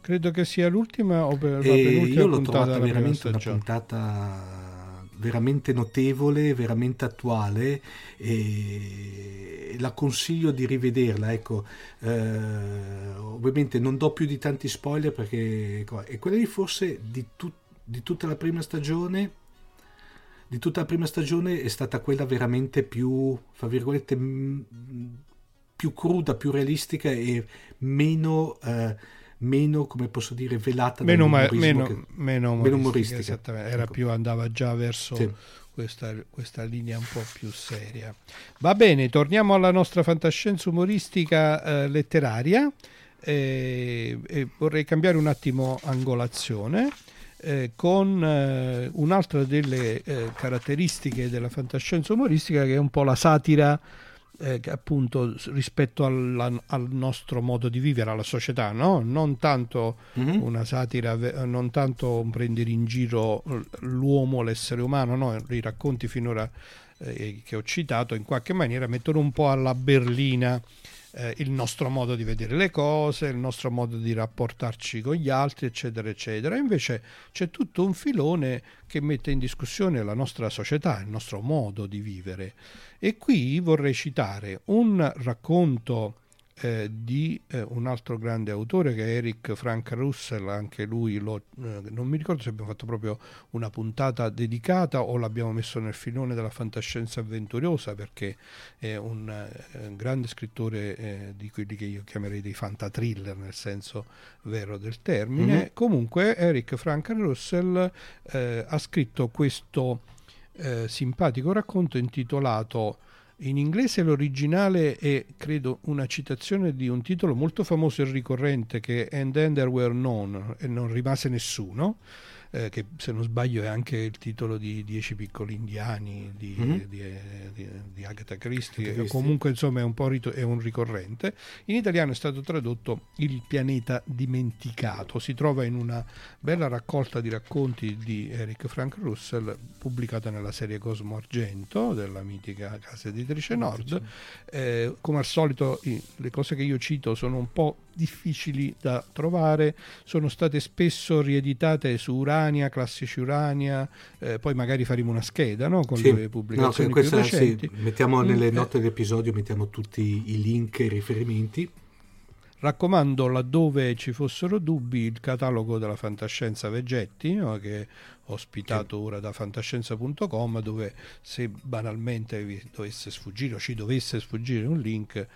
Credo che sia l'ultima o per, la io l'ho trovata veramente una puntata veramente notevole, veramente attuale e la consiglio di rivederla. Ecco, eh, ovviamente non do più di tanti spoiler perché ecco, e quella lì forse di, tu, di tutta la prima stagione di tutta la prima stagione è stata quella veramente più, fra virgolette, più cruda, più realistica e meno, eh, meno come posso dire, velata meno, ma, meno, che, meno, meno umoristica. Esattamente, era ecco. più, andava già verso sì. questa, questa, linea un po' più seria. Va bene, torniamo alla nostra fantascienza umoristica eh, letteraria. Eh, vorrei cambiare un attimo angolazione eh, con eh, un'altra delle eh, caratteristiche della fantascienza umoristica che è un po' la satira eh, appunto rispetto alla, al nostro modo di vivere, alla società, no? non tanto mm-hmm. una satira, non tanto un prendere in giro l'uomo, l'essere umano, no? i racconti finora eh, che ho citato in qualche maniera mettono un po' alla berlina eh, il nostro modo di vedere le cose, il nostro modo di rapportarci con gli altri, eccetera, eccetera. Invece c'è tutto un filone che mette in discussione la nostra società, il nostro modo di vivere. E qui vorrei citare un racconto eh, di eh, un altro grande autore che è Eric Frank Russell, anche lui lo, eh, non mi ricordo se abbiamo fatto proprio una puntata dedicata o l'abbiamo messo nel filone della fantascienza avventurosa perché è un, un eh, grande scrittore eh, di quelli che io chiamerei dei fantatriller nel senso vero del termine. Mm-hmm. Comunque Eric Frank Russell ha scritto questo simpatico racconto intitolato in inglese l'originale è, credo, una citazione di un titolo molto famoso e ricorrente che è And Then There Were None e non rimase nessuno eh, che se non sbaglio è anche il titolo di Dieci piccoli indiani di, mm-hmm. di, di, di Agatha Christie, Christie. comunque insomma è un po' rito- è un ricorrente. In italiano è stato tradotto Il pianeta dimenticato, si trova in una bella raccolta di racconti di Eric Frank Russell pubblicata nella serie Cosmo Argento della mitica casa editrice Nord. Eh, come al solito le cose che io cito sono un po' difficili da trovare, sono state spesso rieditate su Urania, classici Urania, eh, poi magari faremo una scheda no? con sì. le pubblicazioni no, questa, sì. mettiamo nelle mm, note eh. dell'episodio mettiamo tutti i link e i riferimenti. Raccomando, laddove ci fossero dubbi, il catalogo della fantascienza Vegetti, no? che è ospitato sì. ora da fantascienza.com, dove se banalmente vi dovesse sfuggire o ci dovesse sfuggire un link,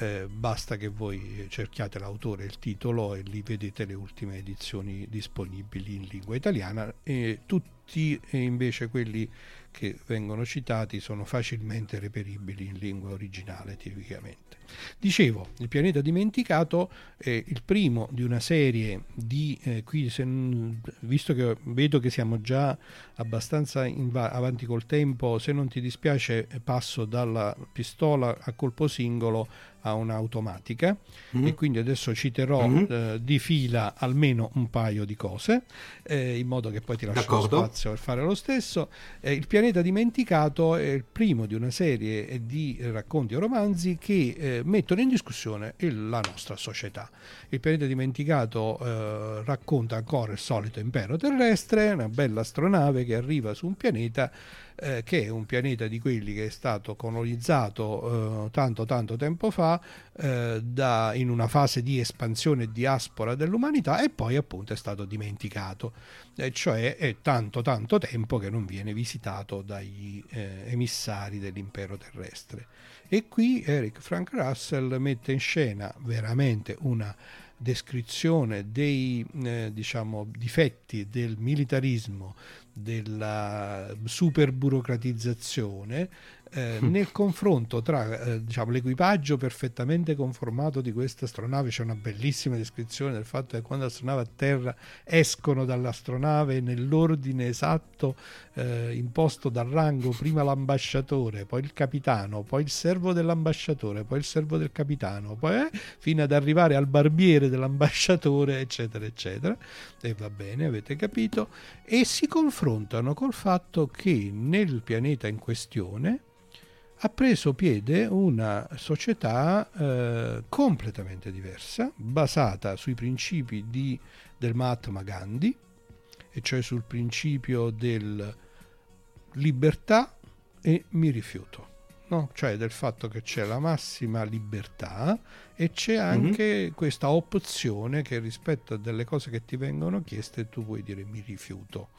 eh, basta che voi cerchiate l'autore e il titolo e lì vedete le ultime edizioni disponibili in lingua italiana e tutti invece quelli che vengono citati sono facilmente reperibili in lingua originale tipicamente. Dicevo, il pianeta dimenticato è il primo di una serie di, eh, qui se, visto che vedo che siamo già abbastanza va- avanti col tempo, se non ti dispiace passo dalla pistola a colpo singolo a un'automatica mm-hmm. e quindi adesso citerò mm-hmm. eh, di fila almeno un paio di cose eh, in modo che poi ti lascio D'accordo. spazio per fare lo stesso. Eh, il pianeta dimenticato è il primo di una serie di racconti o romanzi che mettono in discussione il, la nostra società. Il pianeta dimenticato eh, racconta ancora il solito impero terrestre, una bella astronave che arriva su un pianeta eh, che è un pianeta di quelli che è stato colonizzato eh, tanto tanto tempo fa eh, da, in una fase di espansione e diaspora dell'umanità e poi appunto è stato dimenticato, cioè è tanto tanto tempo che non viene visitato dagli eh, emissari dell'impero terrestre. E qui Eric Frank Russell mette in scena veramente una descrizione dei eh, diciamo, difetti del militarismo, della superburocratizzazione eh, nel confronto tra eh, diciamo, l'equipaggio perfettamente conformato di questa astronave c'è una bellissima descrizione del fatto che quando l'astronave atterra escono dall'astronave nell'ordine esatto eh, imposto dal rango prima l'ambasciatore poi il capitano poi il servo dell'ambasciatore poi il servo del capitano poi eh, fino ad arrivare al barbiere dell'ambasciatore eccetera eccetera. E va bene avete capito? E si confrontano col fatto che nel pianeta in questione ha preso piede una società eh, completamente diversa, basata sui principi di, del Mahatma Gandhi, e cioè sul principio del libertà e mi rifiuto. No? cioè del fatto che c'è la massima libertà e c'è mhm. anche mm-hmm. questa opzione che rispetto a delle cose che ti vengono chieste tu puoi dire mi rifiuto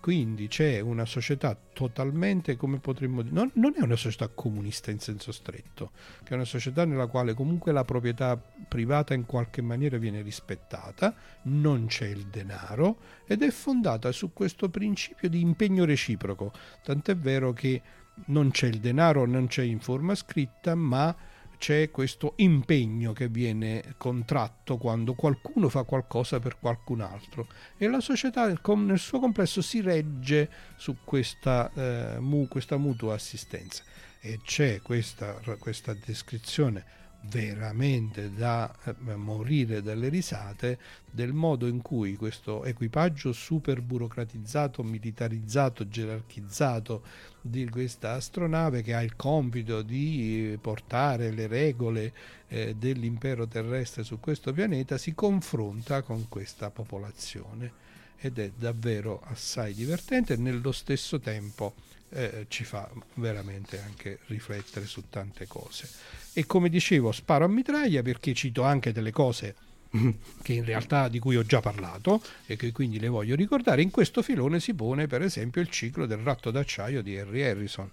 quindi c'è una società totalmente, come potremmo dire, non, non, è una società comunista in senso stretto, che è una società nella quale comunque la proprietà privata in qualche maniera viene rispettata, non c'è il denaro ed è fondata su questo principio di impegno reciproco. Tant'è vero che non c'è il denaro, non c'è in forma scritta, ma c'è questo impegno che viene contratto quando qualcuno fa qualcosa per qualcun altro. E la società nel suo complesso si regge su questa, eh, mu, questa mutua assistenza. E c'è questa, questa descrizione veramente da eh, morire dalle risate del modo in cui questo equipaggio super burocratizzato, militarizzato, gerarchizzato di questa astronave che ha il compito di portare le regole eh, dell'impero terrestre su questo pianeta si confronta con questa popolazione. Ed è davvero assai divertente. Nello stesso tempo eh, ci fa veramente anche riflettere su tante cose. E come dicevo, sparo a mitraglia perché cito anche delle cose che in realtà di cui ho già parlato e che quindi le voglio ricordare. In questo filone si pone per esempio il ciclo del ratto d'acciaio di Harry Harrison,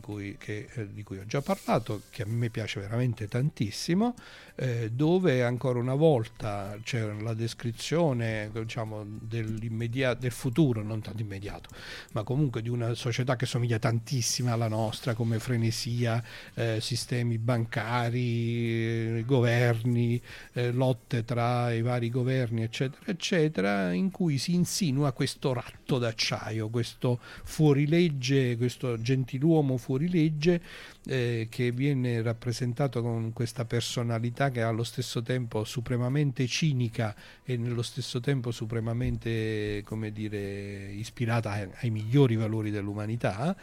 cui, che, eh, di cui ho già parlato, che a me piace veramente tantissimo, eh, dove ancora una volta c'è la descrizione diciamo, del futuro, non tanto immediato, ma comunque di una società che somiglia tantissimo alla nostra, come frenesia, eh, sistemi bancari, eh, governi, eh, lotte tra i vari governi, eccetera, eccetera, in cui si insinua questo ratto d'acciaio, questo fuorilegge, questo gentiluomo fuorilegge eh, che viene rappresentato con questa personalità che è allo stesso tempo supremamente cinica e nello stesso tempo supremamente come dire, ispirata ai, ai migliori valori dell'umanità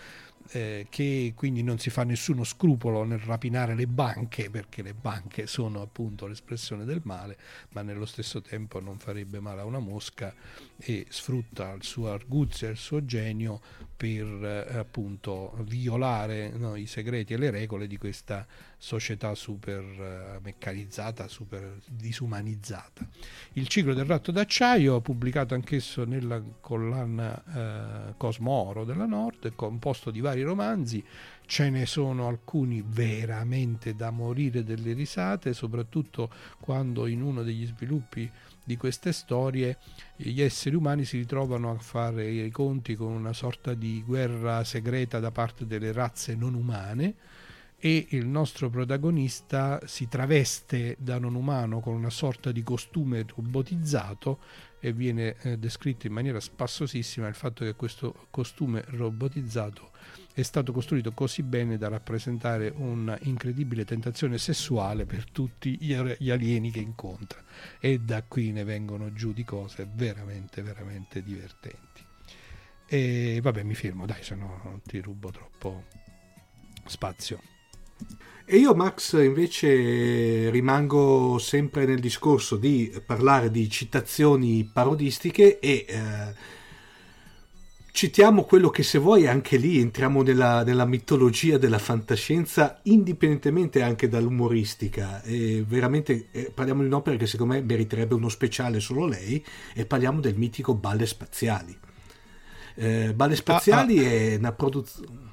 eh, che quindi non si fa nessuno scrupolo nel rapinare le banche perché le banche sono appunto l'espressione del male ma nello stesso tempo non farebbe male a una mosca e sfrutta il suo arguzia il suo genio per eh, appunto violare no, i segreti e le regole di questa società super eh, meccanizzata, super disumanizzata. Il ciclo del ratto d'acciaio, pubblicato anch'esso nella collana eh, Cosmo Oro della Nord, è composto di vari romanzi, ce ne sono alcuni veramente da morire delle risate, soprattutto quando in uno degli sviluppi di queste storie gli esseri umani si ritrovano a fare i conti con una sorta di guerra segreta da parte delle razze non umane e il nostro protagonista si traveste da non umano con una sorta di costume robotizzato e viene eh, descritto in maniera spassosissima il fatto che questo costume robotizzato è stato costruito così bene da rappresentare un'incredibile tentazione sessuale per tutti gli alieni che incontra. E da qui ne vengono giù di cose veramente veramente divertenti. E vabbè mi fermo dai se no non ti rubo troppo spazio e io, Max, invece rimango sempre nel discorso di parlare di citazioni parodistiche e eh, citiamo quello che se vuoi anche lì entriamo nella, nella, mitologia della fantascienza indipendentemente anche dall'umoristica e veramente eh, parliamo di un'opera che secondo me meriterebbe uno speciale solo lei e parliamo del mitico Balle Spaziali eh, Balle Spaziali ah, ah. è una produzione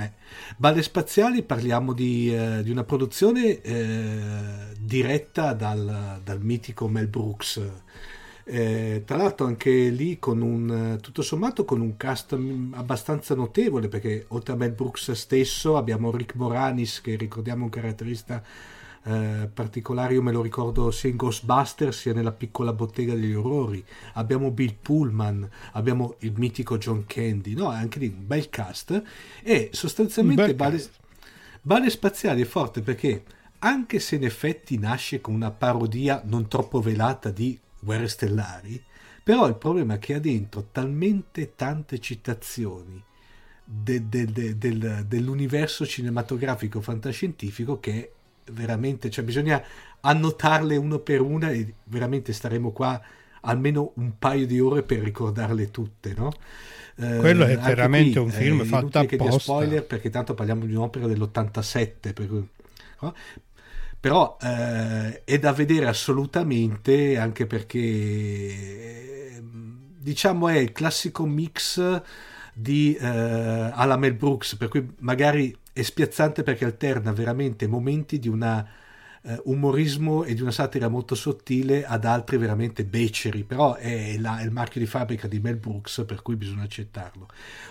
eh. Balle Spaziali parliamo di, eh, di una produzione eh, diretta dal, dal, mitico Mel Brooks. Eh, tra l'altro anche lì con un tutto sommato con un cast abbastanza notevole perché oltre a Mel Brooks stesso abbiamo Rick Moranis che ricordiamo un caratterista eh, particolari, io me lo ricordo sia in Ghostbusters sia nella piccola bottega degli orrori. Abbiamo Bill Pullman, abbiamo il mitico John Candy, no? Anche lì un bel cast. E sostanzialmente Bale, Bale Spaziali è forte perché anche se in effetti nasce con una parodia non troppo velata di Guerre Stellari, però il problema è che ha dentro talmente tante citazioni de, de, de, dell'universo cinematografico fantascientifico che veramente, cioè bisogna annotarle uno per una e veramente staremo qua almeno un paio di ore per ricordarle tutte, no? Eh, Quello è veramente qui, un film eh, fatto apposta. spoiler perché tanto parliamo di un'opera dell'87, per no? però eh, è da vedere assolutamente anche perché diciamo è il classico mix di eh, alla Mel Brooks, per cui magari è spiazzante perché alterna veramente momenti di un uh, umorismo e di una satira molto sottile ad altri veramente beceri, però è, la, è, il marchio di fabbrica di Mel Brooks per cui bisogna accettarlo.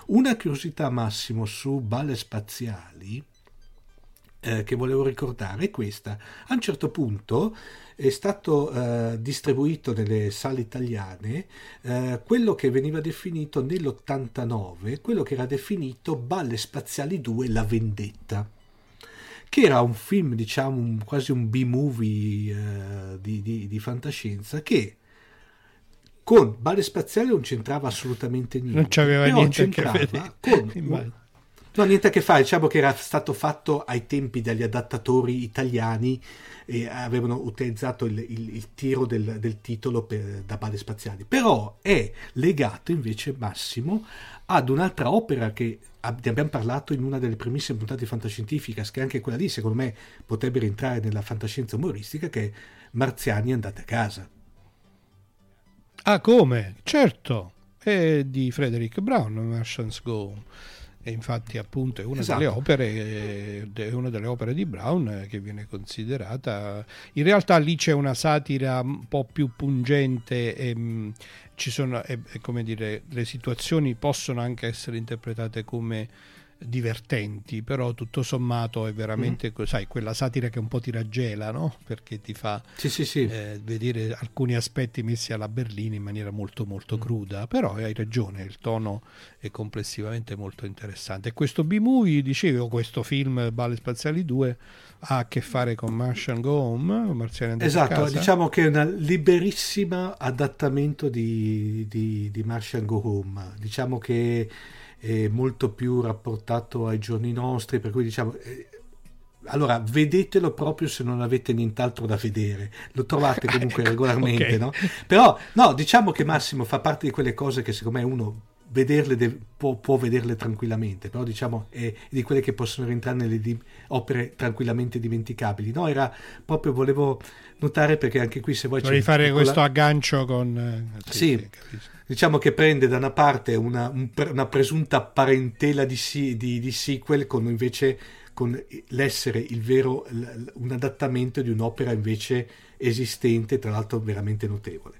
Una curiosità massimo su balle spaziali eh, che volevo ricordare è questa. A un certo punto è stato eh, distribuito nelle sale italiane eh, quello che veniva definito nell'89, quello che era definito Balle Spaziali 2 La Vendetta che era un film, diciamo, un, quasi un B-movie eh, di, di, di, fantascienza che con Balle Spaziali non c'entrava assolutamente niente. Non c'aveva niente a che vedere. Con, No, niente a che fare, diciamo che era stato fatto ai tempi dagli adattatori italiani e avevano utilizzato il, il, il tiro del, del titolo per, da bale spaziali, però è legato invece Massimo ad un'altra opera che ne abbiamo parlato in una delle primissime puntate di Fantascientifica, che anche quella lì secondo me potrebbe rientrare nella fantascienza umoristica, che è Marziani andate a casa. Ah come? Certo, è di Frederick Brown, Martians Go e infatti appunto è una, esatto. delle opere, è una delle opere di Brown che viene considerata in realtà lì c'è una satira un po' più pungente e mm, ci sono e, come dire le situazioni possono anche essere interpretate come divertenti, però tutto sommato è veramente, mm. sai, quella satira che un po' ti raggela, no? Perché ti fa sì, sì, sì. Eh, vedere alcuni aspetti messi alla berlina in maniera molto molto mm. cruda, però hai ragione, il tono è complessivamente molto interessante. E questo B-movie, dicevo, questo film Balle Spaziali 2 ha a che fare con Martian Go Home, Marziani Esatto, diciamo che è un liberissimo adattamento di, di, di Martian Go Home. Diciamo che è molto più rapportato ai giorni nostri, per cui diciamo... Eh, allora, vedetelo proprio se non avete nient'altro da vedere, lo trovate comunque regolarmente, okay. no? Però, no, diciamo che Massimo fa parte di quelle cose che secondo me uno vederle de- può, può, vederle tranquillamente, però diciamo è di quelle che possono rientrare nelle di- opere tranquillamente dimenticabili. No, era proprio, volevo notare perché anche qui se vuoi... Vorrei fare piccola... questo aggancio con... Eh, sì, sì. diciamo che prende da una parte una, un, una presunta parentela di, di, di, sequel con invece con l'essere il vero un adattamento di un'opera invece esistente tra l'altro veramente notevole.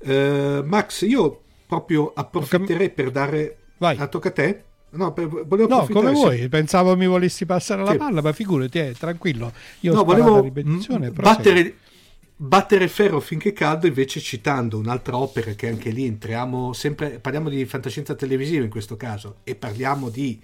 Uh, Max io proprio approfitterei per dare Vai. a tocca a te No, per, volevo no come vuoi, pensavo mi volessi passare la sì. palla, ma figurati, eh, tranquillo. Io no, volevo ripetizione, battere, Battere ferro finché caldo, invece citando un'altra opera che anche lì entriamo sempre, parliamo di fantascienza televisiva in questo caso e parliamo di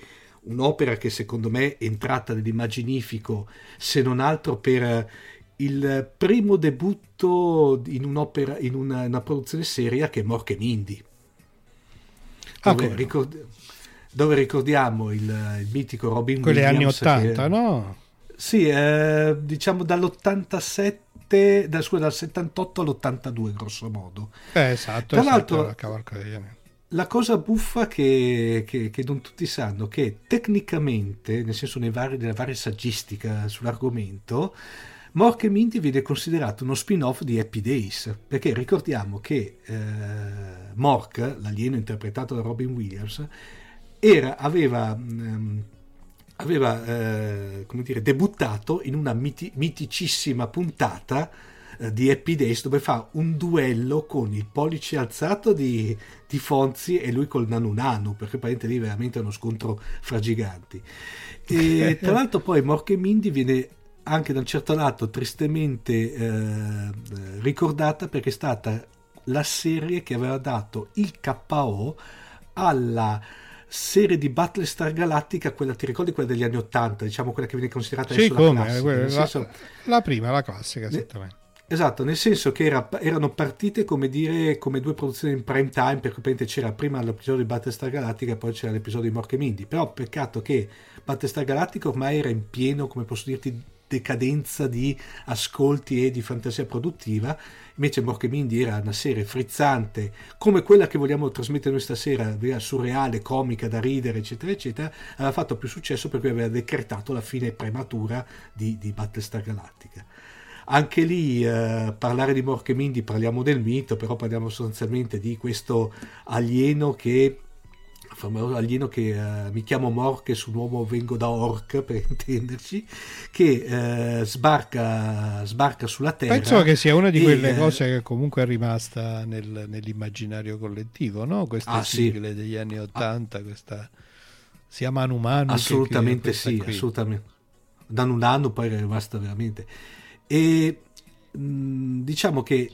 un'opera che secondo me è entrata nell'immaginifico se non altro per il primo debutto in un'opera, in una, una produzione seria che è Mork e Mindy. Ah, dove, ricord- dove, ricordiamo il, il, mitico Robin Quelli Williams. anni 80, che, no? Sì, eh, diciamo dall'87, da, scusa, dal 78 all'82 grosso modo. Eh, esatto. Tra esatto, l'altro, la cosa buffa che, che, che, non tutti sanno che tecnicamente, nel senso vari, nella varia saggistica sull'argomento, Mork e Mindy viene considerato uno spin-off di Happy Days, perché ricordiamo che eh, Mork, l'alieno interpretato da Robin Williams, era, aveva, um, aveva eh, come dire, debuttato in una miti- miticissima puntata eh, di Happy Days dove fa un duello con il pollice alzato di, di Fonzi e lui col Nanu Nanu, perché praticamente lì veramente è uno scontro fra giganti. E tra l'altro poi Mork e Mindy viene anche da un certo lato tristemente eh, ricordata perché è stata la serie che aveva dato il KO alla serie di Battlestar Galactica, quella ti ricordi quella degli anni Ottanta, diciamo quella che viene considerata sì, come, la, classica, la, senso, la, prima, la classica, esattamente. Esatto, nel senso che era, erano partite come dire come due produzioni in prime time, perché c'era prima l'episodio di Battlestar Galactica e poi c'era l'episodio di Mork e Mindy. Però peccato che Battlestar Galactica ormai era in pieno, come posso dirti, decadenza di ascolti e di fantasia produttiva. Invece Mindy era una serie frizzante, come quella che vogliamo trasmettere noi stasera, surreale, comica, da ridere, eccetera, eccetera. Aveva fatto più successo perché aveva decretato la fine prematura di, di Battlestar Galactica. Anche lì eh, parlare di Mindy parliamo del mito, però parliamo sostanzialmente di questo alieno che famoso alieno che uh, mi chiamo Mork e su un uomo vengo da Orc per intenderci che uh, sbarca, sbarca, sulla Terra penso che sia una di quelle e, eh, cose che comunque è rimasta nel, nell'immaginario collettivo no? queste ah, sigle sì. degli anni Ottanta ah. questa sia Manu Manu assolutamente sì qui. assolutamente da Nunano poi è rimasta veramente e mh, diciamo che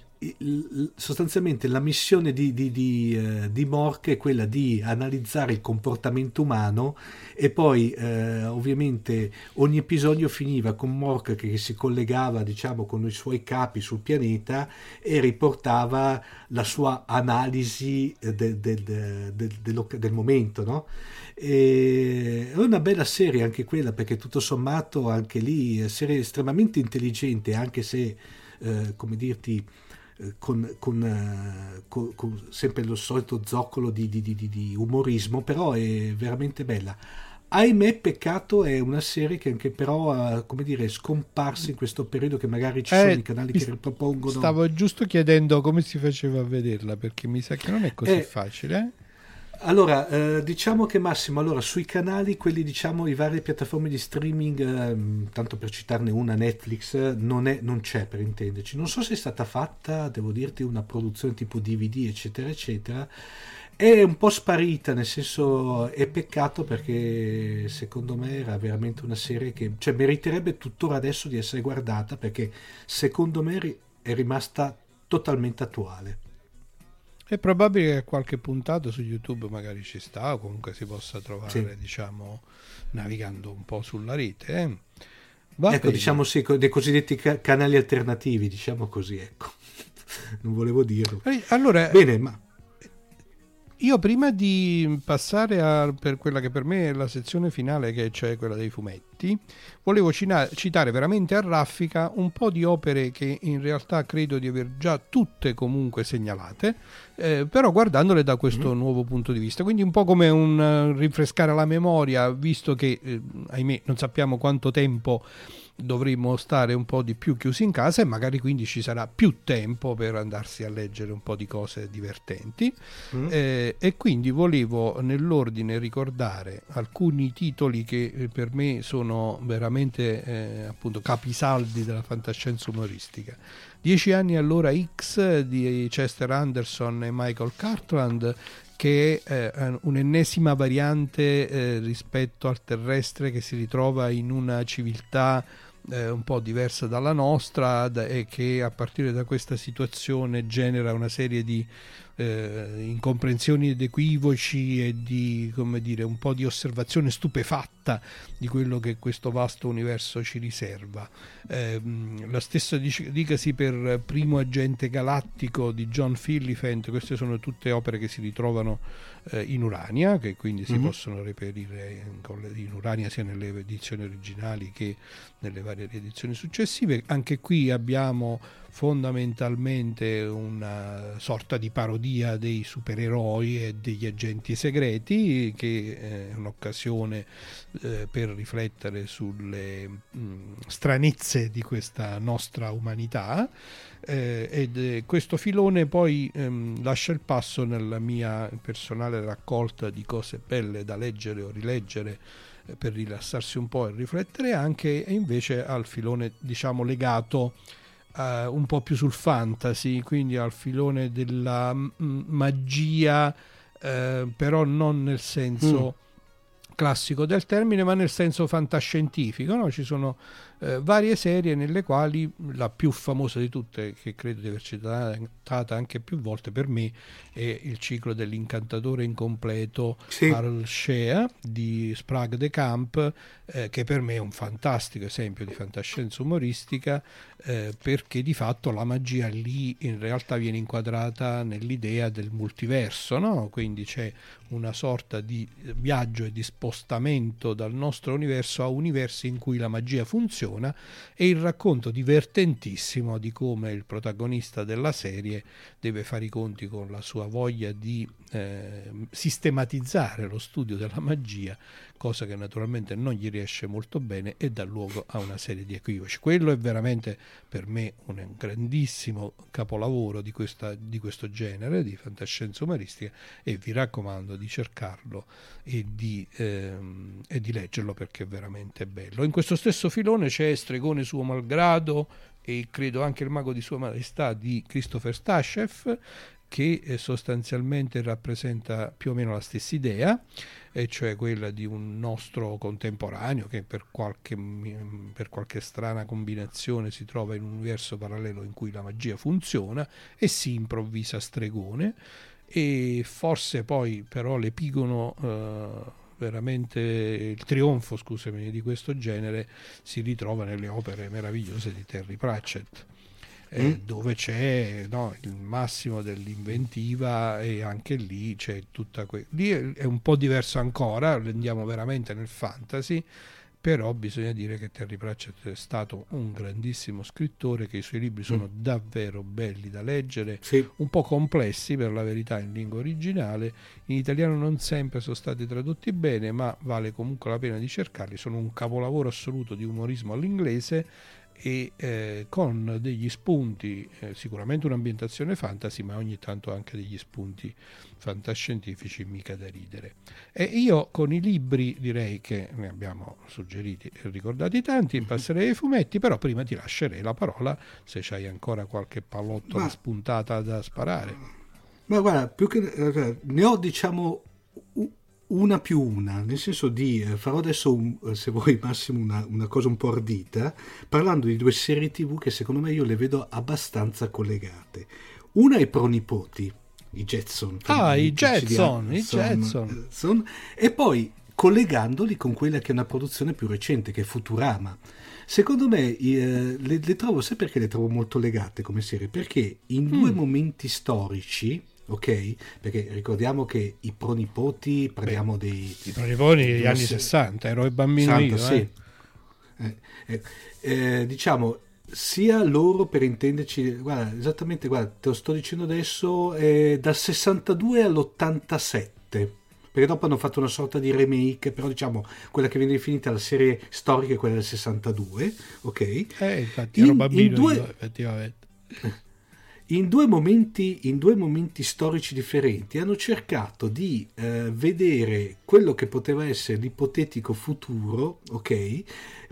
sostanzialmente la missione di, di, di, eh, di, Mork è quella di analizzare il comportamento umano e poi eh, ovviamente ogni episodio finiva con Mork che si collegava diciamo con i suoi capi sul pianeta e riportava la sua analisi eh, del, del, del, del momento no? è una bella serie anche quella perché tutto sommato anche lì è serie estremamente intelligente anche se eh, come dirti eh, con, con, uh, con, sempre lo solito zoccolo di, di, di, di, umorismo, però è veramente bella. Ahimè, peccato è una serie che anche però come dire, scomparsa in questo periodo che magari ci eh, sono i canali che ripropongono. Stavo giusto chiedendo come si faceva a vederla, perché mi sa che non è così eh, facile. Allora, eh, diciamo che Massimo, allora, sui canali, quelli diciamo, i varie piattaforme di streaming, eh, tanto per citarne una, Netflix, non, è, non, c'è per intenderci. Non so se è stata fatta, devo dirti, una produzione tipo DVD, eccetera, eccetera. È un po' sparita, nel senso è peccato perché secondo me era veramente una serie che cioè, meriterebbe tuttora adesso di essere guardata perché secondo me è rimasta totalmente attuale. È probabile che qualche puntata su YouTube magari ci sta o comunque si possa trovare, sì. diciamo, navigando un po' sulla rete. Eh? ecco, bene. diciamo sì, dei cosiddetti ca- canali alternativi, diciamo così, ecco. non volevo dirlo. Allora, bene, ma io prima di passare a, per quella che per me è la sezione finale, che cioè quella dei fumetti, volevo cina- citare veramente a raffica un po' di opere che in realtà credo di aver già tutte comunque segnalate, eh, però guardandole da questo mm. nuovo punto di vista. Quindi un po' come un uh, rinfrescare la memoria, visto che, eh, ahimè, non sappiamo quanto tempo dovremo stare un po' di più chiusi in casa e magari quindi ci sarà più tempo per andarsi a leggere un po' di cose divertenti mm. eh, e quindi volevo nell'ordine ricordare alcuni titoli che eh, per me sono veramente eh, appunto capisaldi della fantascienza umoristica Dieci anni all'ora X di Chester Anderson e Michael Cartland che è eh, un'ennesima variante eh, rispetto al terrestre che si ritrova in una civiltà eh, un po' diversa dalla nostra da, e che a partire da questa situazione genera una serie di eh, incomprensioni ed equivoci e di come dire, un po' di osservazione stupefatta di quello che questo vasto universo ci riserva. Eh, la stessa dicasi per Primo Agente Galattico di John Philippant, queste sono tutte opere che si ritrovano eh, in Urania, che quindi si mm-hmm. possono reperire in, in Urania sia nelle edizioni originali che nelle varie riedizioni successive. Anche qui abbiamo fondamentalmente una sorta di parodia dei supereroi e degli agenti segreti che è un'occasione eh, per riflettere sulle stranezze di questa nostra umanità eh, ed eh, questo filone poi ehm, lascia il passo nella mia personale raccolta di cose belle da leggere o rileggere eh, per rilassarsi un po' e riflettere anche e invece al filone diciamo legato uh, un po' più sul fantasy, quindi al filone della m- magia, uh, però non nel senso mm. classico del termine, ma nel senso fantascientifico. No? Ci sono eh, varie serie nelle quali la più famosa di tutte, che credo di aver citata anche più volte per me, è il ciclo dell'incantatore incompleto sì. Harl Shea di Sprague de Camp, eh, che per me è un fantastico esempio di fantascienza umoristica, eh, perché di fatto la magia lì in realtà viene inquadrata nell'idea del multiverso, no? quindi c'è una sorta di viaggio e di spostamento dal nostro universo a universi in cui la magia funziona e il racconto divertentissimo di come il protagonista della serie deve fare i conti con la sua voglia di eh, sistematizzare lo studio della magia, cosa che naturalmente non gli riesce molto bene e dà luogo a una serie di equivoci. Quello è veramente per me un grandissimo capolavoro di, questa, di questo genere, di fantascienza umoristica e vi raccomando di cercarlo e di, ehm, e di leggerlo perché è veramente bello. In questo stesso filone c'è Stregone suo malgrado e credo anche il mago di sua maestà di Christopher Stashev che eh, sostanzialmente rappresenta più o meno la stessa idea, e cioè quella di un nostro contemporaneo che per qualche, per qualche strana combinazione si trova in un universo parallelo in cui la magia funziona e si improvvisa stregone e forse poi però l'epigono eh, veramente il trionfo scusami di questo genere si ritrova nelle opere meravigliose di Terry Pratchett mm. dove c'è no, il massimo dell'inventiva e anche lì c'è tutta quella... Lì è un po' diverso ancora, andiamo veramente nel fantasy, però bisogna dire che Terry Pratchett è stato un grandissimo scrittore, che i suoi libri sono mm. davvero belli da leggere, sì. un po' complessi per la verità in lingua originale, in italiano non sempre sono stati tradotti bene, ma vale comunque la pena di cercarli, sono un capolavoro assoluto di umorismo all'inglese e eh, con degli spunti, eh, sicuramente un'ambientazione fantasy, ma ogni tanto anche degli spunti fantascientifici mica da ridere. E io con i libri direi che ne abbiamo suggeriti e ricordati tanti, passerei ai fumetti, però prima ti lascerei la parola se c'hai ancora qualche pallottola ma, spuntata da sparare. Ma guarda, più che eh, ne ho diciamo una più una, nel senso di eh, farò adesso, un, eh, se vuoi Massimo, una, una, cosa un po' ardita, parlando di due serie tv che secondo me io le vedo abbastanza collegate. Una è Pronipoti, i Jetson. Ah, i Jetson, i Jetson. E poi collegandoli con quella che è una produzione più recente, che è Futurama. Secondo me eh, le, le, trovo, sai perché le trovo molto legate come serie? Perché in due mm. momenti storici ok? Perché ricordiamo che i pronipoti parliamo Beh, dei... I pronipoti degli anni 60, ero il bambino 60, io, sì. eh. Eh, eh, eh, diciamo, sia loro per intenderci, guarda, esattamente, guarda, te lo sto dicendo adesso, dal 62 all'87 perché dopo hanno fatto una sorta di remake, però diciamo quella che viene definita la serie storica è quella del 62, ok? Eh, infatti ero in, bambino in due... io, effettivamente in due momenti, in due momenti storici differenti hanno cercato di eh, vedere quello che poteva essere l'ipotetico futuro, ok?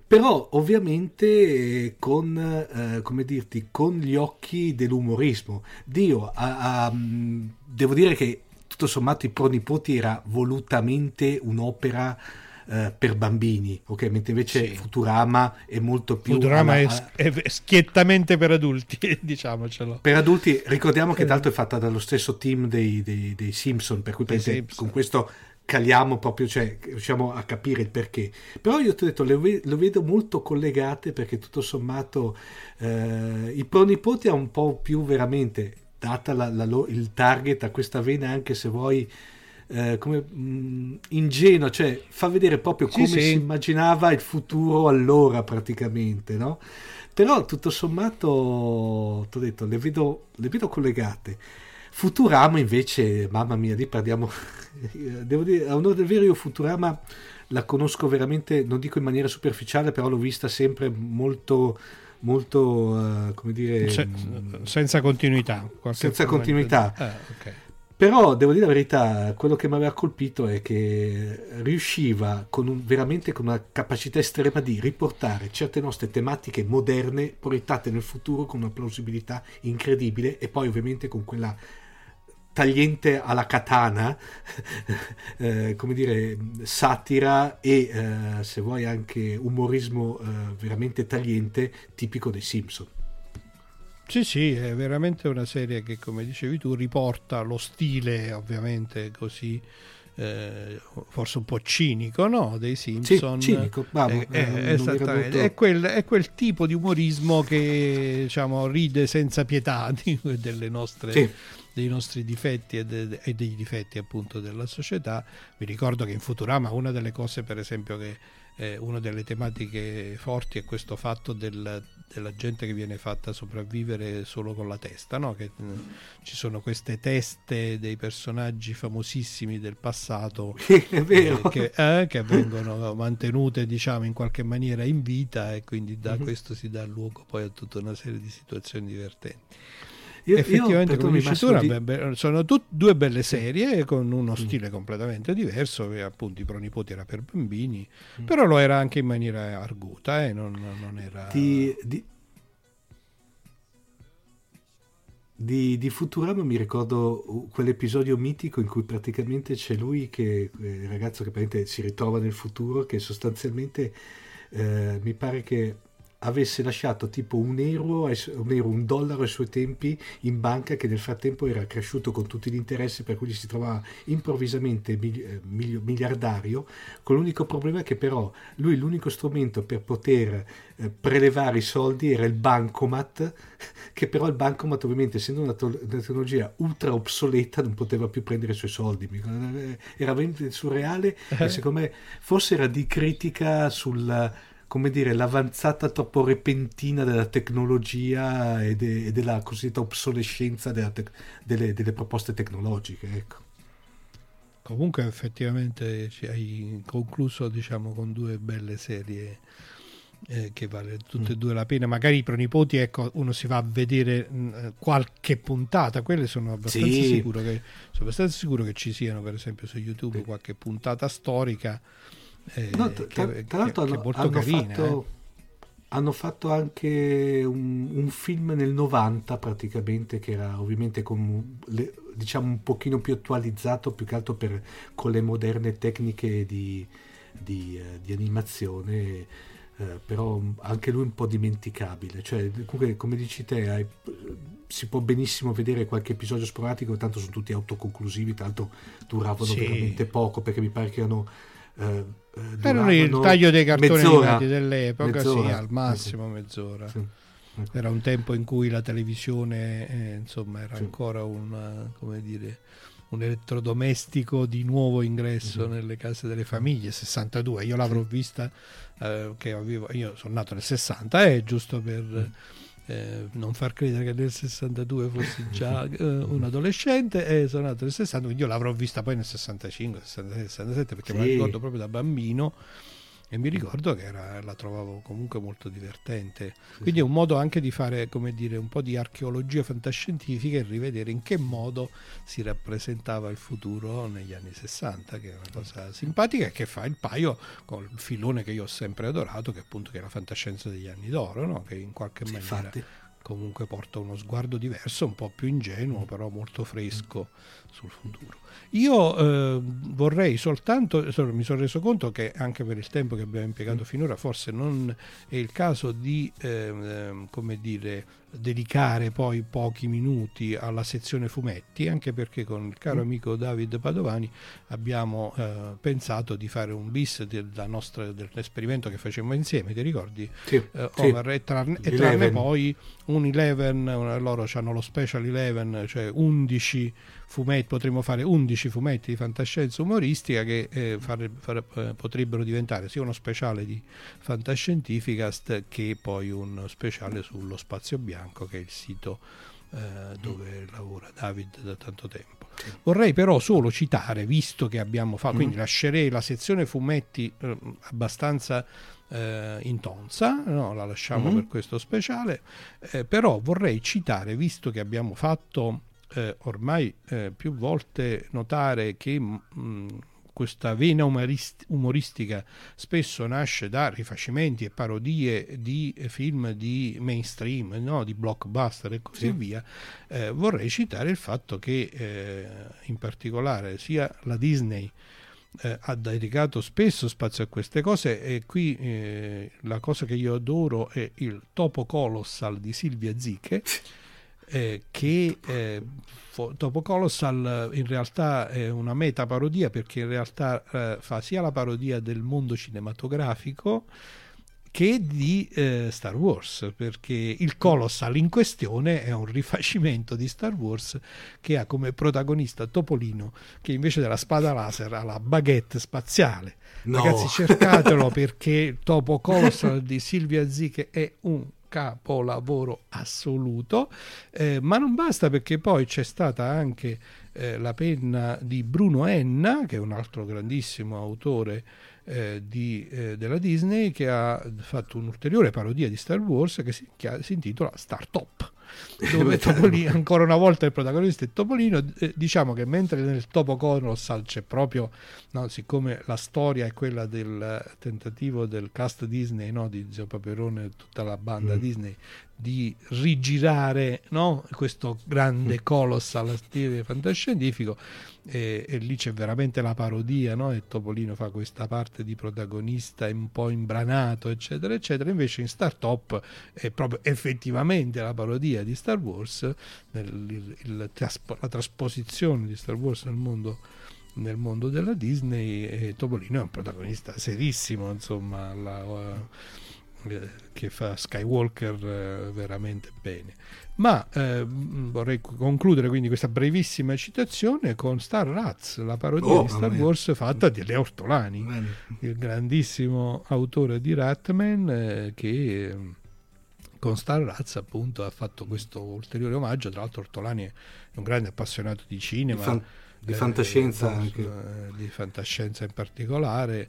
Però ovviamente con, eh, come dirti, con gli occhi dell'umorismo. Dio, a, a, devo dire che tutto sommato i pronipoti era volutamente un'opera eh, per bambini, ok? Mentre invece sì. Futurama è molto più... Futurama alla, è, è, schiettamente per adulti, diciamocelo. Per adulti, ricordiamo che tanto è fatta dallo stesso team dei, dei, dei Simpson, per cui Simpson. con questo caliamo proprio, cioè riusciamo a capire il perché. Però io ti ho detto, le, lo vedo molto collegate perché tutto sommato eh, i pronipoti ha un po' più veramente, data la, la, il target a questa vena, anche se vuoi... Eh, come mh, mm, ingenuo, cioè fa vedere proprio come sì, si immaginava il futuro allora praticamente, no? Però tutto sommato, ti ho detto, le vedo, le vedo collegate. Futurama invece, mamma mia, lì parliamo, devo dire, a onore del vero io Futurama la conosco veramente, non dico in maniera superficiale, però l'ho vista sempre molto molto uh, come dire Se, senza continuità senza continuità ah, okay. Però devo dire la verità quello che mi aveva colpito è che riusciva con un, veramente con una capacità estrema di riportare certe nostre tematiche moderne proiettate nel futuro con una plausibilità incredibile e poi ovviamente con quella tagliente alla katana, eh, come dire, satira e eh, se vuoi anche umorismo eh, veramente tagliente tipico dei Simpson. Sì, sì, è veramente una serie che, come dicevi tu, riporta lo stile, ovviamente così, eh, forse un po' cinico, no? Dei Simpson. Sì, cinico, bravo, è, è, esattamente. È quel, è quel, tipo di umorismo che, diciamo, ride senza pietà delle nostre... Sì dei nostri difetti e, de, e, dei difetti appunto della società. Vi ricordo che in Futurama una delle cose per esempio che eh, una delle tematiche forti è questo fatto del, della gente che viene fatta sopravvivere solo con la testa, no? che mh, mm, ci sono queste teste dei personaggi famosissimi del passato eh, che, eh, che, vengono mantenute diciamo in qualche maniera in vita e quindi da mm-hmm. questo si dà luogo poi a tutta una serie di situazioni divertenti. Io, Effettivamente, io, come dici tu, di... sono tut, due belle serie con uno mm. stile completamente diverso. Che appunto i pronipoti era per bambini, mm. però lo era anche in maniera arguta, eh? non, non era. Di, di, di, di, Futurama mi ricordo quell'episodio mitico in cui praticamente c'è lui che il ragazzo che si ritrova nel futuro che sostanzialmente eh, mi pare che avesse lasciato tipo un euro, un euro, un dollaro ai suoi tempi in banca che nel frattempo era cresciuto con tutti gli interessi per cui si trovava improvvisamente eh, miliardario con l'unico problema che però lui l'unico strumento per poter eh, prelevare i soldi era il bancomat che però il bancomat ovviamente essendo una, to- una tecnologia ultra obsoleta non poteva più prendere i suoi soldi. Eh, era veramente surreale e secondo me forse era di critica sul come dire, l'avanzata troppo repentina della tecnologia e, de, e della cosiddetta obsolescenza te- delle, delle, proposte tecnologiche. Ecco. Comunque effettivamente ci hai concluso diciamo, con due belle serie eh, che vale tutte e mm. due la pena. Magari i pronipoti, ecco, uno si va a vedere mh, mm, qualche puntata, quelle sono abbastanza, sì. sicuro che, sono abbastanza sicuro che ci siano, per esempio su YouTube, sì. qualche puntata storica eh, no, tra, che, tra l'altro che, hanno, hanno, carina, fatto, eh. hanno, fatto, anche un, un, film nel 90 praticamente che era ovviamente con le, diciamo un pochino più attualizzato più che altro per, con le moderne tecniche di, di, uh, di animazione uh, però anche lui un po' dimenticabile cioè comunque come dici te hai, si può benissimo vedere qualche episodio sporadico tanto sono tutti autoconclusivi tanto duravano sì. veramente poco perché mi pare che erano eh, eh Era il taglio dei cartoni animati dell'epoca, mezz'ora, sì, al massimo mezz'ora. Sì. Ecco. Era un tempo in cui la televisione eh, insomma, era sì. ancora una, dire, un elettrodomestico di nuovo ingresso mm-hmm. nelle case delle famiglie. 62, io l'avrò vista, eh, che avevo, io sono nato nel 60, è eh, giusto per... Mm eh, non far credere che nel 62 fossi già eh, un adolescente e sono nato nel 60 quindi io l'avrò vista poi nel 65 66 67 perché sì. me la ricordo proprio da bambino e mi ricordo che era, la trovavo comunque molto divertente. Quindi è un modo anche di fare, come dire, un po' di archeologia fantascientifica e rivedere in che modo si rappresentava il futuro negli anni 60, che è una cosa simpatica e che fa il paio con il filone che io ho sempre adorato, che appunto che è la fantascienza degli anni d'oro, no? che in qualche maniera... Infatti. comunque porta uno sguardo diverso, un po' più ingenuo, però molto fresco sul futuro. Io eh, vorrei soltanto, mi sono reso conto che anche per il tempo che abbiamo impiegato finora forse non è il caso di, eh, come dire, dedicare poi pochi minuti alla sezione fumetti, anche perché con il caro mm. amico David Padovani abbiamo eh, pensato di fare un bis della nostra, dell'esperimento che facemmo insieme, ti ricordi? Sì, eh, Over, sì. E, trarne, e trarne poi un 11, loro hanno lo special 11, cioè 11 fumetti, potremmo fare 11 fumetti di fantascienza umoristica che eh, fare, fare, eh, potrebbero diventare sia uno speciale di fantascientificast che poi un speciale sullo spazio bianco che è il sito eh, dove lavora David da tanto tempo. Vorrei però solo citare, visto che abbiamo fatto, mm. quindi lascerei la sezione fumetti eh, abbastanza eh, in tonza, no, la lasciamo mm. per questo speciale, eh, però vorrei citare, visto che abbiamo fatto eh, ormai eh, più volte notare che mh, mm, questa vena umorist- umoristica spesso nasce da rifacimenti e parodie di film di mainstream, no? di blockbuster e così sì. via, eh, vorrei citare il fatto che eh, in particolare sia la Disney eh, ha dedicato spesso spazio a queste cose e qui eh, la cosa che io adoro è il Topo Colossal di Silvia Ziche eh, che eh, Topo Colossal in realtà è una meta parodia perché in realtà eh, fa sia la parodia del mondo cinematografico che di eh, Star Wars, perché il Colossal in questione è un rifacimento di Star Wars che ha come protagonista Topolino, che invece della spada laser ha la baguette spaziale. No. Ragazzi, cercatelo perché Topo Colossal di Silvia Ziche è un capolavoro assoluto, eh, ma non basta perché poi c'è stata anche eh, la penna di Bruno Enna, che è un altro grandissimo autore eh, di, eh, della Disney, che ha fatto un'ulteriore parodia di Star Wars che si, che si intitola Startup dove Topolino, ancora una volta il protagonista è Topolino, eh, diciamo che mentre nel Topo Colossal c'è proprio, no, siccome la storia è quella del tentativo del cast Disney, no, di Zio Paperone e tutta la banda mm. Disney, di rigirare no, questo grande mm. colossal stile fantascientifico, e, e, lì c'è veramente la parodia, no? e Topolino fa questa parte di protagonista un po' imbranato, eccetera, eccetera. Invece in Startup è proprio effettivamente la parodia di Star Wars, nel, il, il, la trasposizione di Star Wars nel mondo nel mondo della Disney e Topolino è un protagonista serissimo insomma la, che fa Skywalker uh, veramente bene ma eh, vorrei concludere quindi questa brevissima citazione con Star Rats, la parodia oh, di Star Wars fatta di Leo Ortolani, il grandissimo autore di Ratman eh, che con Star Rats appunto ha fatto questo ulteriore omaggio. Tra l'altro Ortolani è un grande appassionato di cinema. Di, fan- di fantascienza eh, anche. Di fantascienza in particolare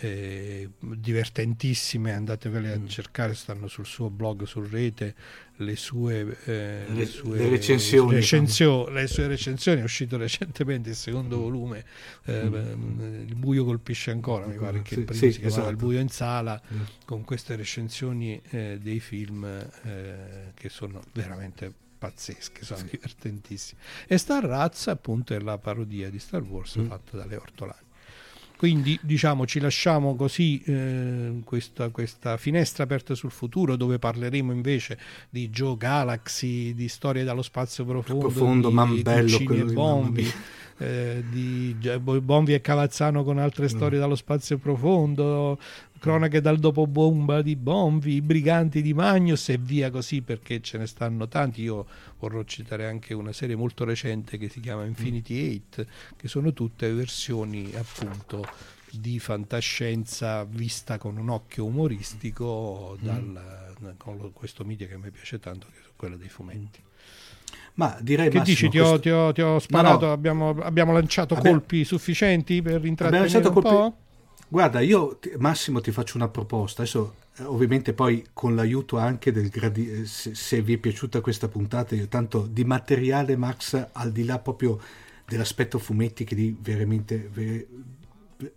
eh, divertentissime, andatevele a mm. cercare, stanno sul suo blog, sul rete, le sue, eh, le, le sue le recensioni. Recensio, le sue recensioni, è uscito recentemente il secondo mm. volume, eh, mm. Il buio colpisce ancora, mi pare che sì, prima sì, si chiamava esatto. Il buio in sala, mm. con queste recensioni eh, dei film eh, che sono veramente pazzesche, sono divertentissime. E Star Razza appunto è la parodia di Star Wars mm. fatta dalle Ortolani. Quindi diciamo ci lasciamo così eh, questa, questa, finestra aperta sul futuro dove parleremo invece di Joe Galaxy, di storie dallo spazio profondo, profondo di man bello, e Bombi. Eh, di Bombi e Cavazzano con altre mm. storie dallo spazio profondo, cronache dal dopo bomba di Bombi, i briganti di Magnus e via così perché ce ne stanno tanti. Io vorrò citare anche una serie molto recente che si chiama Infinity 8, che sono tutte versioni appunto di fantascienza vista con un occhio umoristico mm. dal, mm. con questo media che a me piace tanto, che è quello dei fumetti. Ma direi che Massimo, dici? Ti ho, questo... ti, ho, ti ho, sparato, no, no. Abbiamo, abbiamo, lanciato Abbiamo... colpi sufficienti per intrattenere un colpi... po'? Guarda, io Massimo ti faccio una proposta. Adesso, ovviamente, poi con l'aiuto anche del gradi- eh, se, se, vi è piaciuta questa puntata, io tanto di materiale Max, al di là proprio dell'aspetto fumetti che di veramente ver-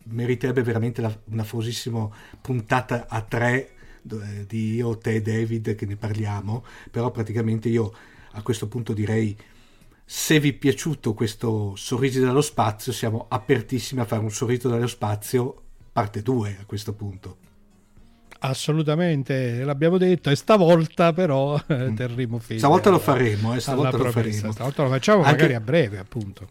meriterebbe veramente la, una famosissima puntata a tre eh, di io, te e David che ne parliamo, però praticamente io a questo punto direi se vi è piaciuto questo Sorrisi dallo spazio siamo apertissimi a fare un sorriso dallo spazio parte 2 a questo punto. Assolutamente, l'abbiamo detto e stavolta però eh, mm. terremo fede. Stavolta lo faremo, eh, stavolta lo faremo. Stavolta lo facciamo anche, magari a breve appunto.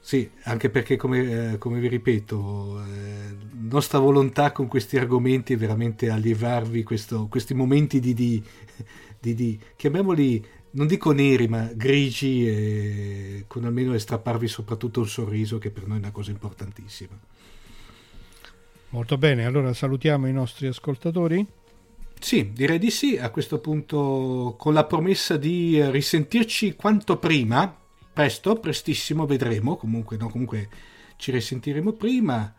Sì, anche perché come, eh, come vi ripeto, eh, nostra volontà con questi argomenti è veramente allievarvi questo, questi momenti di, di, di, di, chiamiamoli, non dico neri, ma grigi, e con almeno strapparvi soprattutto un sorriso che per noi è una cosa importantissima. Molto bene, allora salutiamo i nostri ascoltatori. Sì, direi di sì, a questo punto con la promessa di risentirci quanto prima, presto, prestissimo, vedremo, comunque, no, comunque ci risentiremo prima.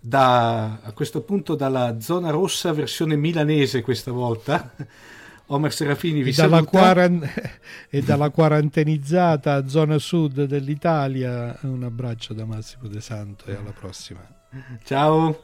Da, a questo punto dalla zona rossa versione milanese questa volta. Omar Serafini vi e saluta. Dalla quarant- e dalla quarantenizzata zona sud dell'Italia un abbraccio da Massimo De Santo e alla prossima. Ciao.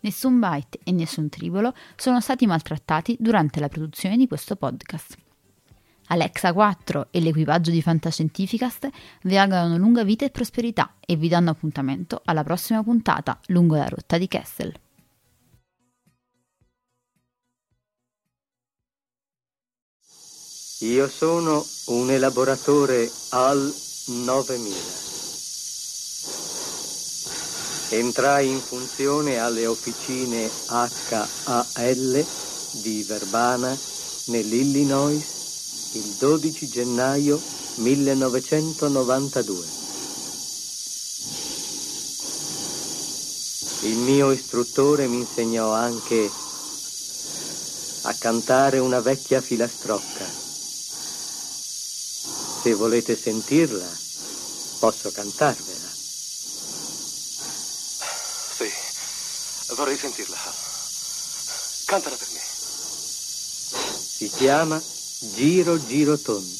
Nessun byte e nessun tribolo sono stati maltrattati durante la produzione di questo podcast. Alexa 4 e l'equipaggio di Fantascientificast vi augurano lunga vita e prosperità e vi danno appuntamento alla prossima puntata lungo la rotta di Kessel. Io sono un elaboratore AL 9000. Entrai in funzione alle officine HAL di Verbana, nell'Illinois, il 12 gennaio 1992. Il mio istruttore mi insegnò anche a cantare una vecchia filastrocca. Se volete sentirla, posso cantarvela. Vorrei sentirla. Cantala per me. Si chiama Giro Giro Tondo.